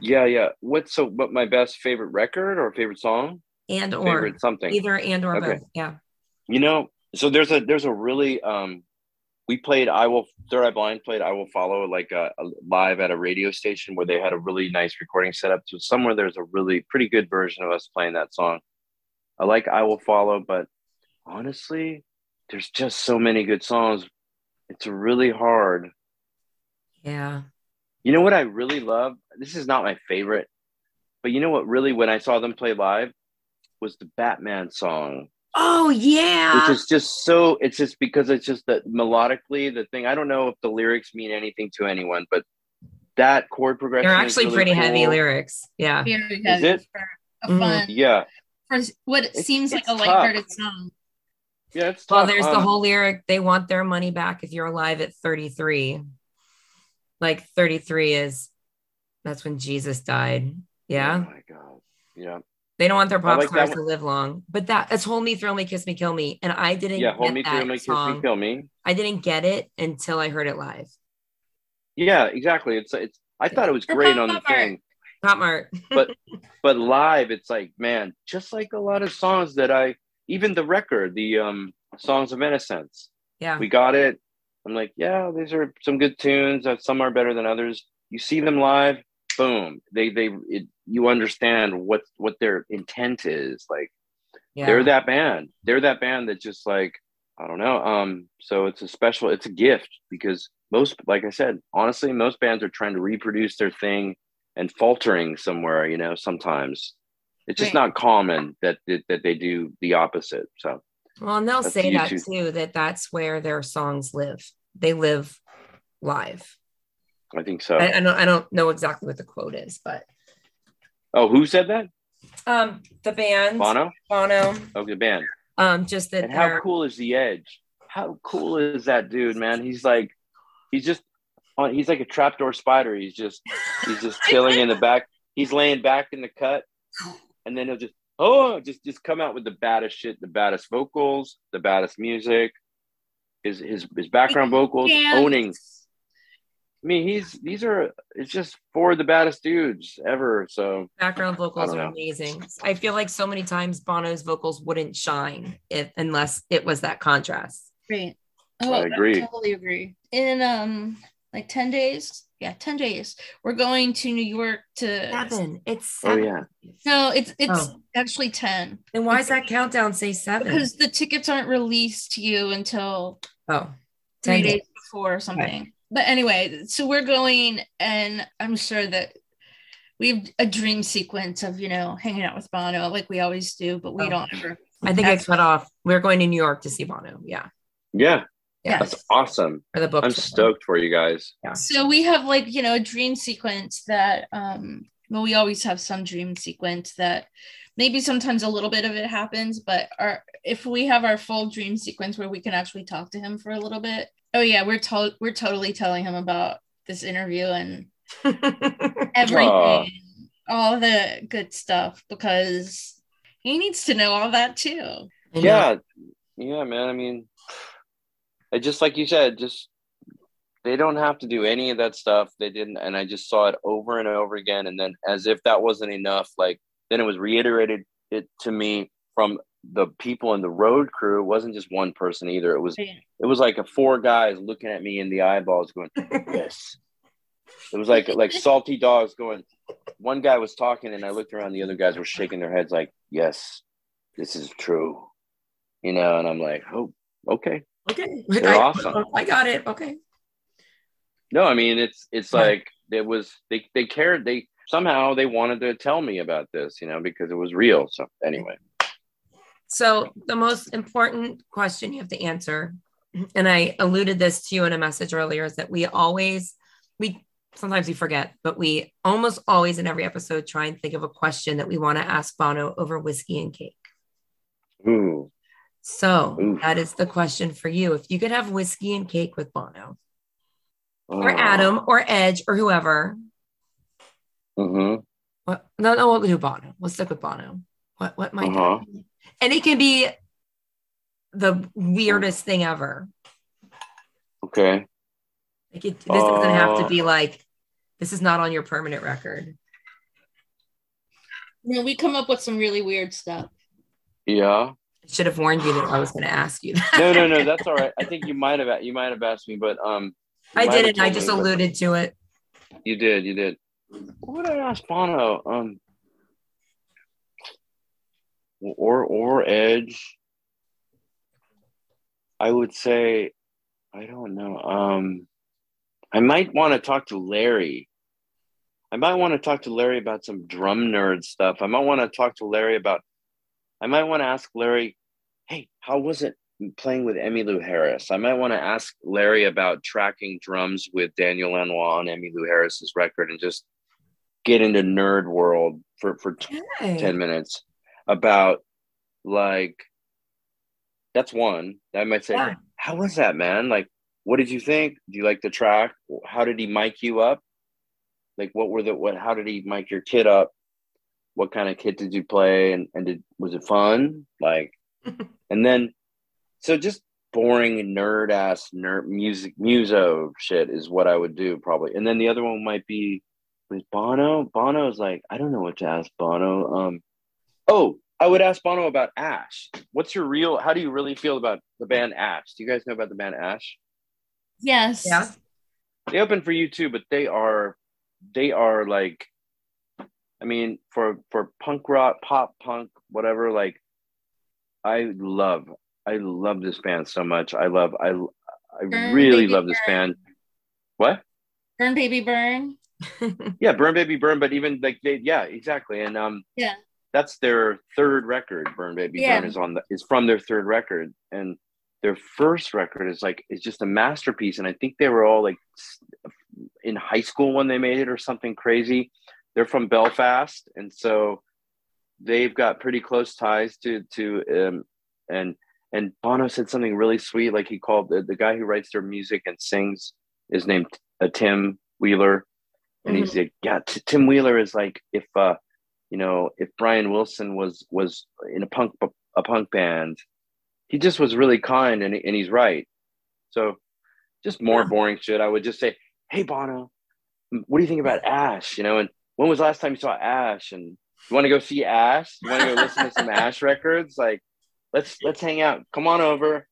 yeah yeah what's so what my best favorite record or favorite song and or favorite something either and or Okay. both. Yeah. You know, so there's a there's a really um we played I will Third Eye Blind played I will follow like a, a live at a radio station where they had a really nice recording setup. So somewhere there's a really pretty good version of us playing that song. I like I will follow, but honestly, there's just so many good songs. It's really hard. Yeah. You know what I really love? This is not my favorite, but you know what really when I saw them play live was the Batman song. Oh yeah. which is just so it's just because it's just that melodically the thing i don't know if the lyrics mean anything to anyone but that chord progression They're is actually really pretty heavy lyrics. Yeah. Very Is it? for a fun yeah for what It's- seems like it's a tough. lighthearted song. Yeah it's Well, tough. there's the Um, whole lyric they want their money back if you're alive at 33. Like 33 is that's when Jesus died. Yeah. Oh my god yeah They don't want their pop like stars to live long. But that that's hold me, Throw me, kiss me, kill me. And I didn't yeah get hold me through me kiss me kill me I didn't get it until I heard it live. yeah exactly it's it's i thought it was great on the Art. thing PopMart. but but live it's like man just like a lot of songs that i even the record the um songs of innocence yeah. we got it. I'm like, yeah, these are some good tunes. Uh, Some are better than others. You see them live, boom. They they it, you understand what what their intent is. Like yeah. they're that band. They're that band that just like I don't know. Um, so it's a special. It's a gift because most, like I said, honestly, most bands are trying to reproduce their thing and faltering somewhere. You know, sometimes it's just Right. not common that, that that they do the opposite. So Well, and they'll say that too, that that's where their songs live. They live live. I think so. I, I don't I don't know exactly what the quote is, but oh, who said that? um the band Bono. Bono. Oh, the band. Um just that And how cool is the Edge? How cool is that dude, man? He's like, he's just on. He's like a trapdoor spider. He's just, he's just chilling in the back. He's laying back in the cut, and then he'll just, oh, just just come out with the baddest shit, the baddest vocals, the baddest music, his his his background vocals, Yeah. owning. I mean, he's these are it's just four of the baddest dudes ever. So background vocals are amazing. I feel like so many times Bono's vocals wouldn't shine if unless it was that contrast. Right. Oh, I agree. totally agree. In um like 10 days. Yeah, 10 days. We're going to New York to Seven. It's Oh, seven. yeah. No, it's it's Oh. actually 10 Then why does that countdown say seven? because the tickets aren't released to you until oh, 3 days days. before or something. But anyway, so we're going and I'm sure that we have a dream sequence of, you know, hanging out with Bono like we always do, but we Oh. don't ever. I think I That's- cut off. We're going to New York to see Bono. Yeah. Yeah, Yeah. that's awesome. For the book. I'm stoked for you guys. Yeah. So we have like, you know, a dream sequence that um well we always have some dream sequence that maybe sometimes a little bit of it happens, but our if we have our full dream sequence where we can actually talk to him for a little bit. Oh yeah, we're to- we're totally telling him about this interview and everything, Aw. all the good stuff because he needs to know all that too. I yeah yeah man i mean I just like you said just they don't have to do any of that stuff. They didn't, and I just saw it over and over again. And then, as if that wasn't enough, like then it was reiterated it to me from the people in the road crew. It wasn't just one person either. It was it was like a four guys looking at me in the eyeballs, going, "Yes." It was like like salty dogs going. One guy was talking, and I looked around. The other guys were shaking their heads, like, "Yes, this is true," you know. And I'm like, "Oh, okay." Okay. They're I, awesome. I got it. Okay. No, I mean it's it's Right. like it was they they cared they somehow they wanted to tell me about this, you know, because it was real. So anyway, So the most important question you have to answer, and I alluded this to you in a message earlier, is that we always we sometimes we forget, but we almost always in every episode try and think of a question that we want to ask Bono over whiskey and cake. ooh, So Oof. that is the question for you. If you could have whiskey and cake with Bono or oh, Adam or Edge or whoever, Mm-hmm. what, no, no, we'll do Bono. We'll stick with Bono. What what might Uh-huh. be? And it can be the weirdest thing ever. okay, Like it, this doesn't have to Uh, be like this is not on your permanent record. No, we come up with some really weird stuff. yeah, I should have warned you that I was going to ask you that. no, no, no, that's all right. I think you might have you might have asked me, but um, I didn't. I just me, alluded to it. You did, you did. What would I ask Bono? Um, or or Edge. I would say, I don't know. Um, I might want to talk to Larry. I might want to talk to Larry about some drum nerd stuff. I might want to talk to Larry about. I might want to ask Larry, hey, how was it playing with Emmylou Harris? I might want to ask Larry about tracking drums with Daniel Lanois on Emmylou Harris's record and just get into nerd world for for t- Okay. 10 minutes about like that's one i might say Yeah. how was that man like what did you think do you like the track how did he mic you up like what were the what how did he mic your kid up what kind of kit did you play and, and did was it fun? Like and then so just boring nerd ass nerd music muso shit is what i would do probably. And then the other one might be with bono? Bono's like i don't know what to ask bono. Um oh i would ask bono about ash. What's your real how do you really feel about the band ash? Do you guys know about the band ash? Yes. Yeah. they open for U2 but they are they are like i mean for for punk rock pop punk whatever like i love i love this band so much i love i i Burn, really Baby, love this band what Burn baby burn. yeah burn baby burn but even like they yeah exactly and um Yeah. that's their third record burn baby Yeah. burn is on the is from their third record and their first record is like is just a masterpiece and i think they were all like in high school when they made it or something crazy they're from belfast and so they've got pretty close ties to to um and and bono said something really sweet like he called the, the guy who writes their music and sings is named uh, tim wheeler. And he's like yeah T- tim wheeler is like if uh you know if brian wilson was was in a punk a punk band he just was really kind and, and he's right. So just more Yeah. boring shit. I would just say hey bono what do you think about ash? You know and when was the last time you saw ash and you want to go see ash you want to go listen to some ash records like let's let's hang out come on over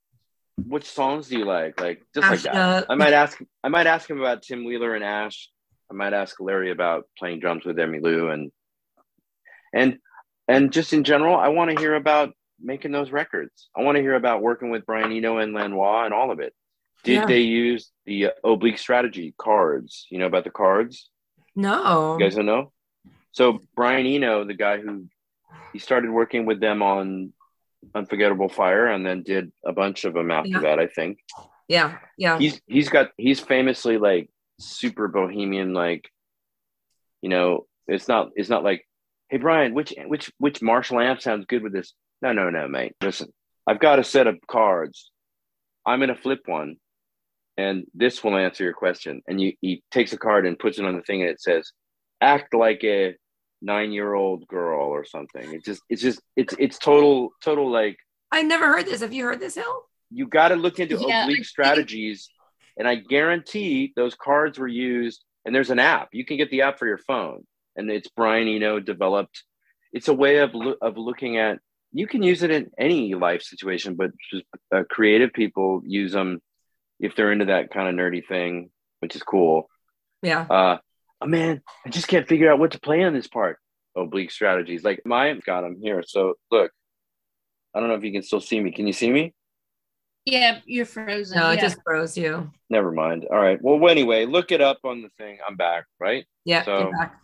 which songs do you like like just like that up. i might ask i might ask him about tim wheeler and ash I might ask Larry about playing drums with Emmylou and and and just in general, I want to hear about making those records. I want to hear about working with Brian Eno and Lanois and all of it. Did Yeah. they use the uh, oblique strategy cards? You know about the cards? No. You guys don't know? So Brian Eno, the guy who he started working with them on Unforgettable Fire and then did a bunch of them after Yeah. that, I think Yeah. Yeah. he's he's got he's famously like super bohemian like you know it's not it's not like hey brian which which which marshall amp sounds good with this no no no mate listen i've got a set of cards i'm gonna flip one and this will answer your question and you he takes a card and puts it on the thing and it says act like a nine year old girl or something it's just it's just it's it's total total like I never heard this. Have you heard this, Hill? you got to look into Yeah, I oblique think- strategies And I guarantee those cards were used. And there's an app. You can get the app for your phone, and it's Brian Eno developed. It's a way of lo- of looking at. You can use it in any life situation, but just uh, creative people use them if they're into that kind of nerdy thing, which is cool. Yeah. Uh, oh man, I just can't figure out what to play on this part. Oblique strategies. Like my got them here. So look, I don't know if you can still see me. Can you see me? Yeah, you're frozen. No, it just froze you. Never mind. All right. Well, anyway, look it up on the thing. I'm back, right? Yeah. So- you're back.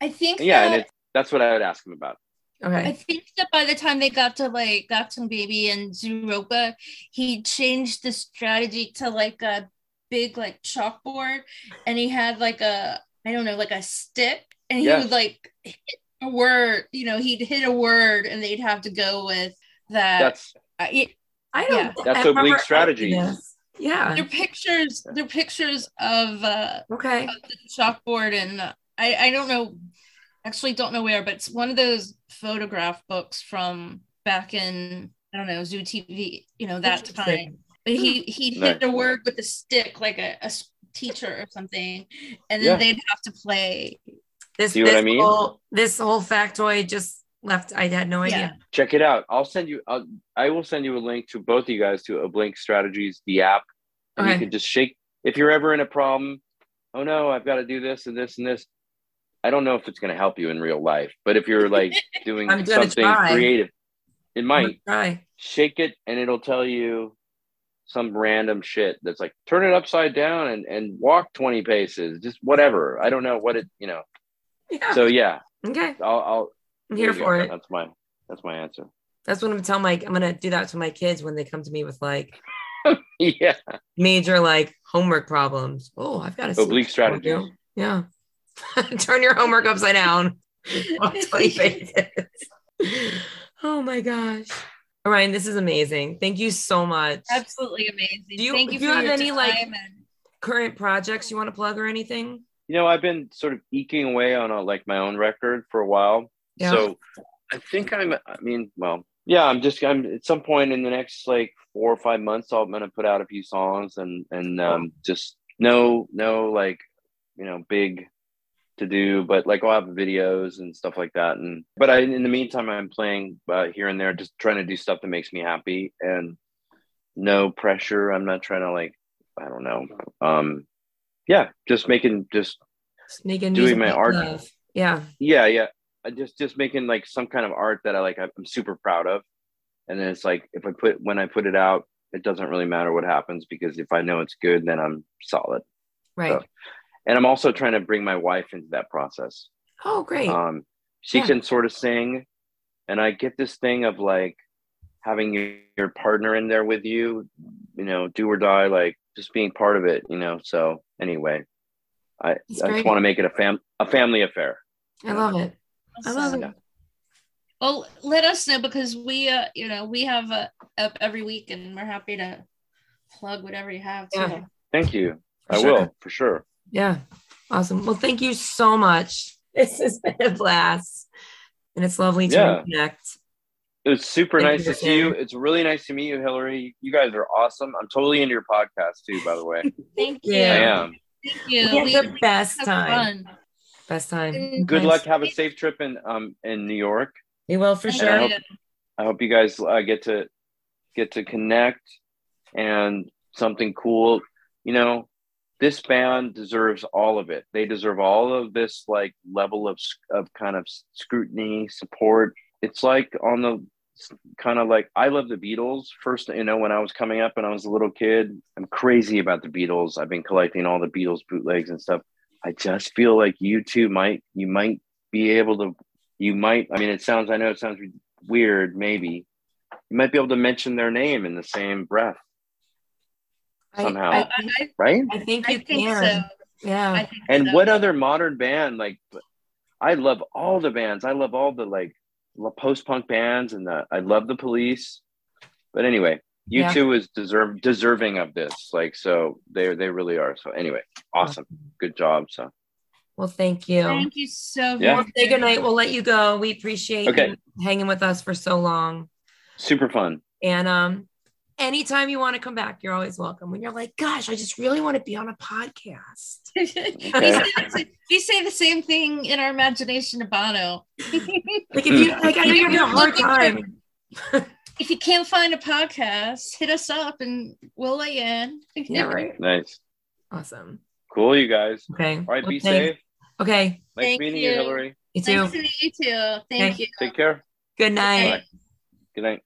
I think Yeah, that, and it's that's what I would ask him about. I think that by the time they got to like Achtung Baby and Zooropa, he changed the strategy to like a big like chalkboard, and he had like a I don't know like a stick, and he Yes. would like hit a word. You know, he'd hit a word, and they'd have to go with that. That's I- it- I don't. That's I oblique remember strategies. this. Yeah. they're pictures. They're pictures of uh, Okay. of the chalkboard, and uh, I I don't know. Actually, don't know where, but it's one of those photograph books from back in I don't know Zoo TV. You know that time. But he he'd Nice. hit a word with a stick, like a teacher or something, and then Yeah. they'd have to play. This, See what this I mean? Whole, this whole factoid just left. I had no Yeah. idea. check it out. I'll send you. I'll, I will send you a link to both of you guys to a Oblique Strategies, the app, and you can just shake. If you're ever in a problem, oh no, I've got to do this and this and this. I don't know if it's going to help you in real life, but if you're like doing something try. creative, it might Try. shake it and it'll tell you some random shit that's like turn it upside down and and walk 20 paces just whatever i don't know what it you know Yeah. so yeah okay. i'll i'll I'm here for go. it. that's my that's my answer That's what I'm telling my. I'm gonna do that to my kids when they come to me with like yeah major like homework problems. Oh, I've got a Oblique strategy. Yeah. Turn your homework upside down. Walk 20 pages. oh my gosh. Ryan, this is amazing. Thank you so much. Absolutely amazing. Do you- Thank you do you for have your any, time like- and- Current projects you want to plug or anything? you know i've been sort of eking away on a, like my own record for a while Yeah. so i think i'm i mean well yeah i'm just i'm at some point in the next like four or five months i'm gonna put out a few songs and and um just no no like you know big to do but like i'll have videos and stuff like that and but i in the meantime i'm playing uh, here and there just trying to do stuff that makes me happy and no pressure i'm not trying to like i don't know um yeah just making just Just making Doing my art. love. Yeah. yeah yeah I just just making like some kind of art that i like i'm super proud of and then it's like if i put when i put it out it doesn't really matter what happens because if i know it's good then i'm solid Right. So- and i'm also trying to bring my wife into that process Oh, great. um she Yeah. can sort of sing and i get this thing of like having your, your partner in there with you you know do or die like just being part of it you know so anyway i, I just want to make it a fam a family affair I love it. I love Awesome. it. Well, let us know because we, uh, you know, we have uh, up every week, and we're happy to plug whatever you have. Too. Yeah. thank you For i sure. will for sure Yeah. Awesome. Well, thank you so much. This has been a blast. And it's lovely to Yeah. reconnect. it was super Thank nice to see you it's really nice to meet you hillary you guys are awesome i'm totally into your podcast too by the way Thank you. Yeah. i am Thank you. We had the best have time. fun. Best time. And good Nice. luck have a safe trip in um in new york We will for Thank sure. hope- I hope you guys uh, get to get to connect and something cool. You know, this band deserves all of it. They deserve all of this like level of of kind of scrutiny, support. It's like on the kind of like I love the Beatles. First, you know, when I was coming up and I was a little kid, I'm crazy about the Beatles. I've been collecting all the Beatles bootlegs and stuff. I just feel like U2 might you might be able to you might I mean it sounds I know it sounds weird maybe you might be able to mention their name in the same breath somehow. I, I, I, right I think I you think can. so. Yeah. And so. what other modern band like i love all the bands i love all the like post-punk bands and the, i love the police but anyway you Yeah. two is deserve deserving of this like so they they really are so anyway awesome good job so Well, thank you. Thank you so Yeah. very Well, say goodnight. We'll let you go. We appreciate Okay. you hanging with us for so long. super fun And um, anytime you want to come back, you're always welcome. When you're like, gosh, I just really want to be on a podcast. we, say, we say the same thing in our imagination to Bono. Like if you like, I know you're having a hard time. if you can't find a podcast, hit us up and we'll lay in. Yeah, right. Nice. Awesome. Cool, you guys. Okay. All right, Well, be thank- safe. Okay. Nice Thank meeting you, you. Hillary. You too. Nice to meet you too. Thank Okay. you. Take care. Good night. Bye. Good night.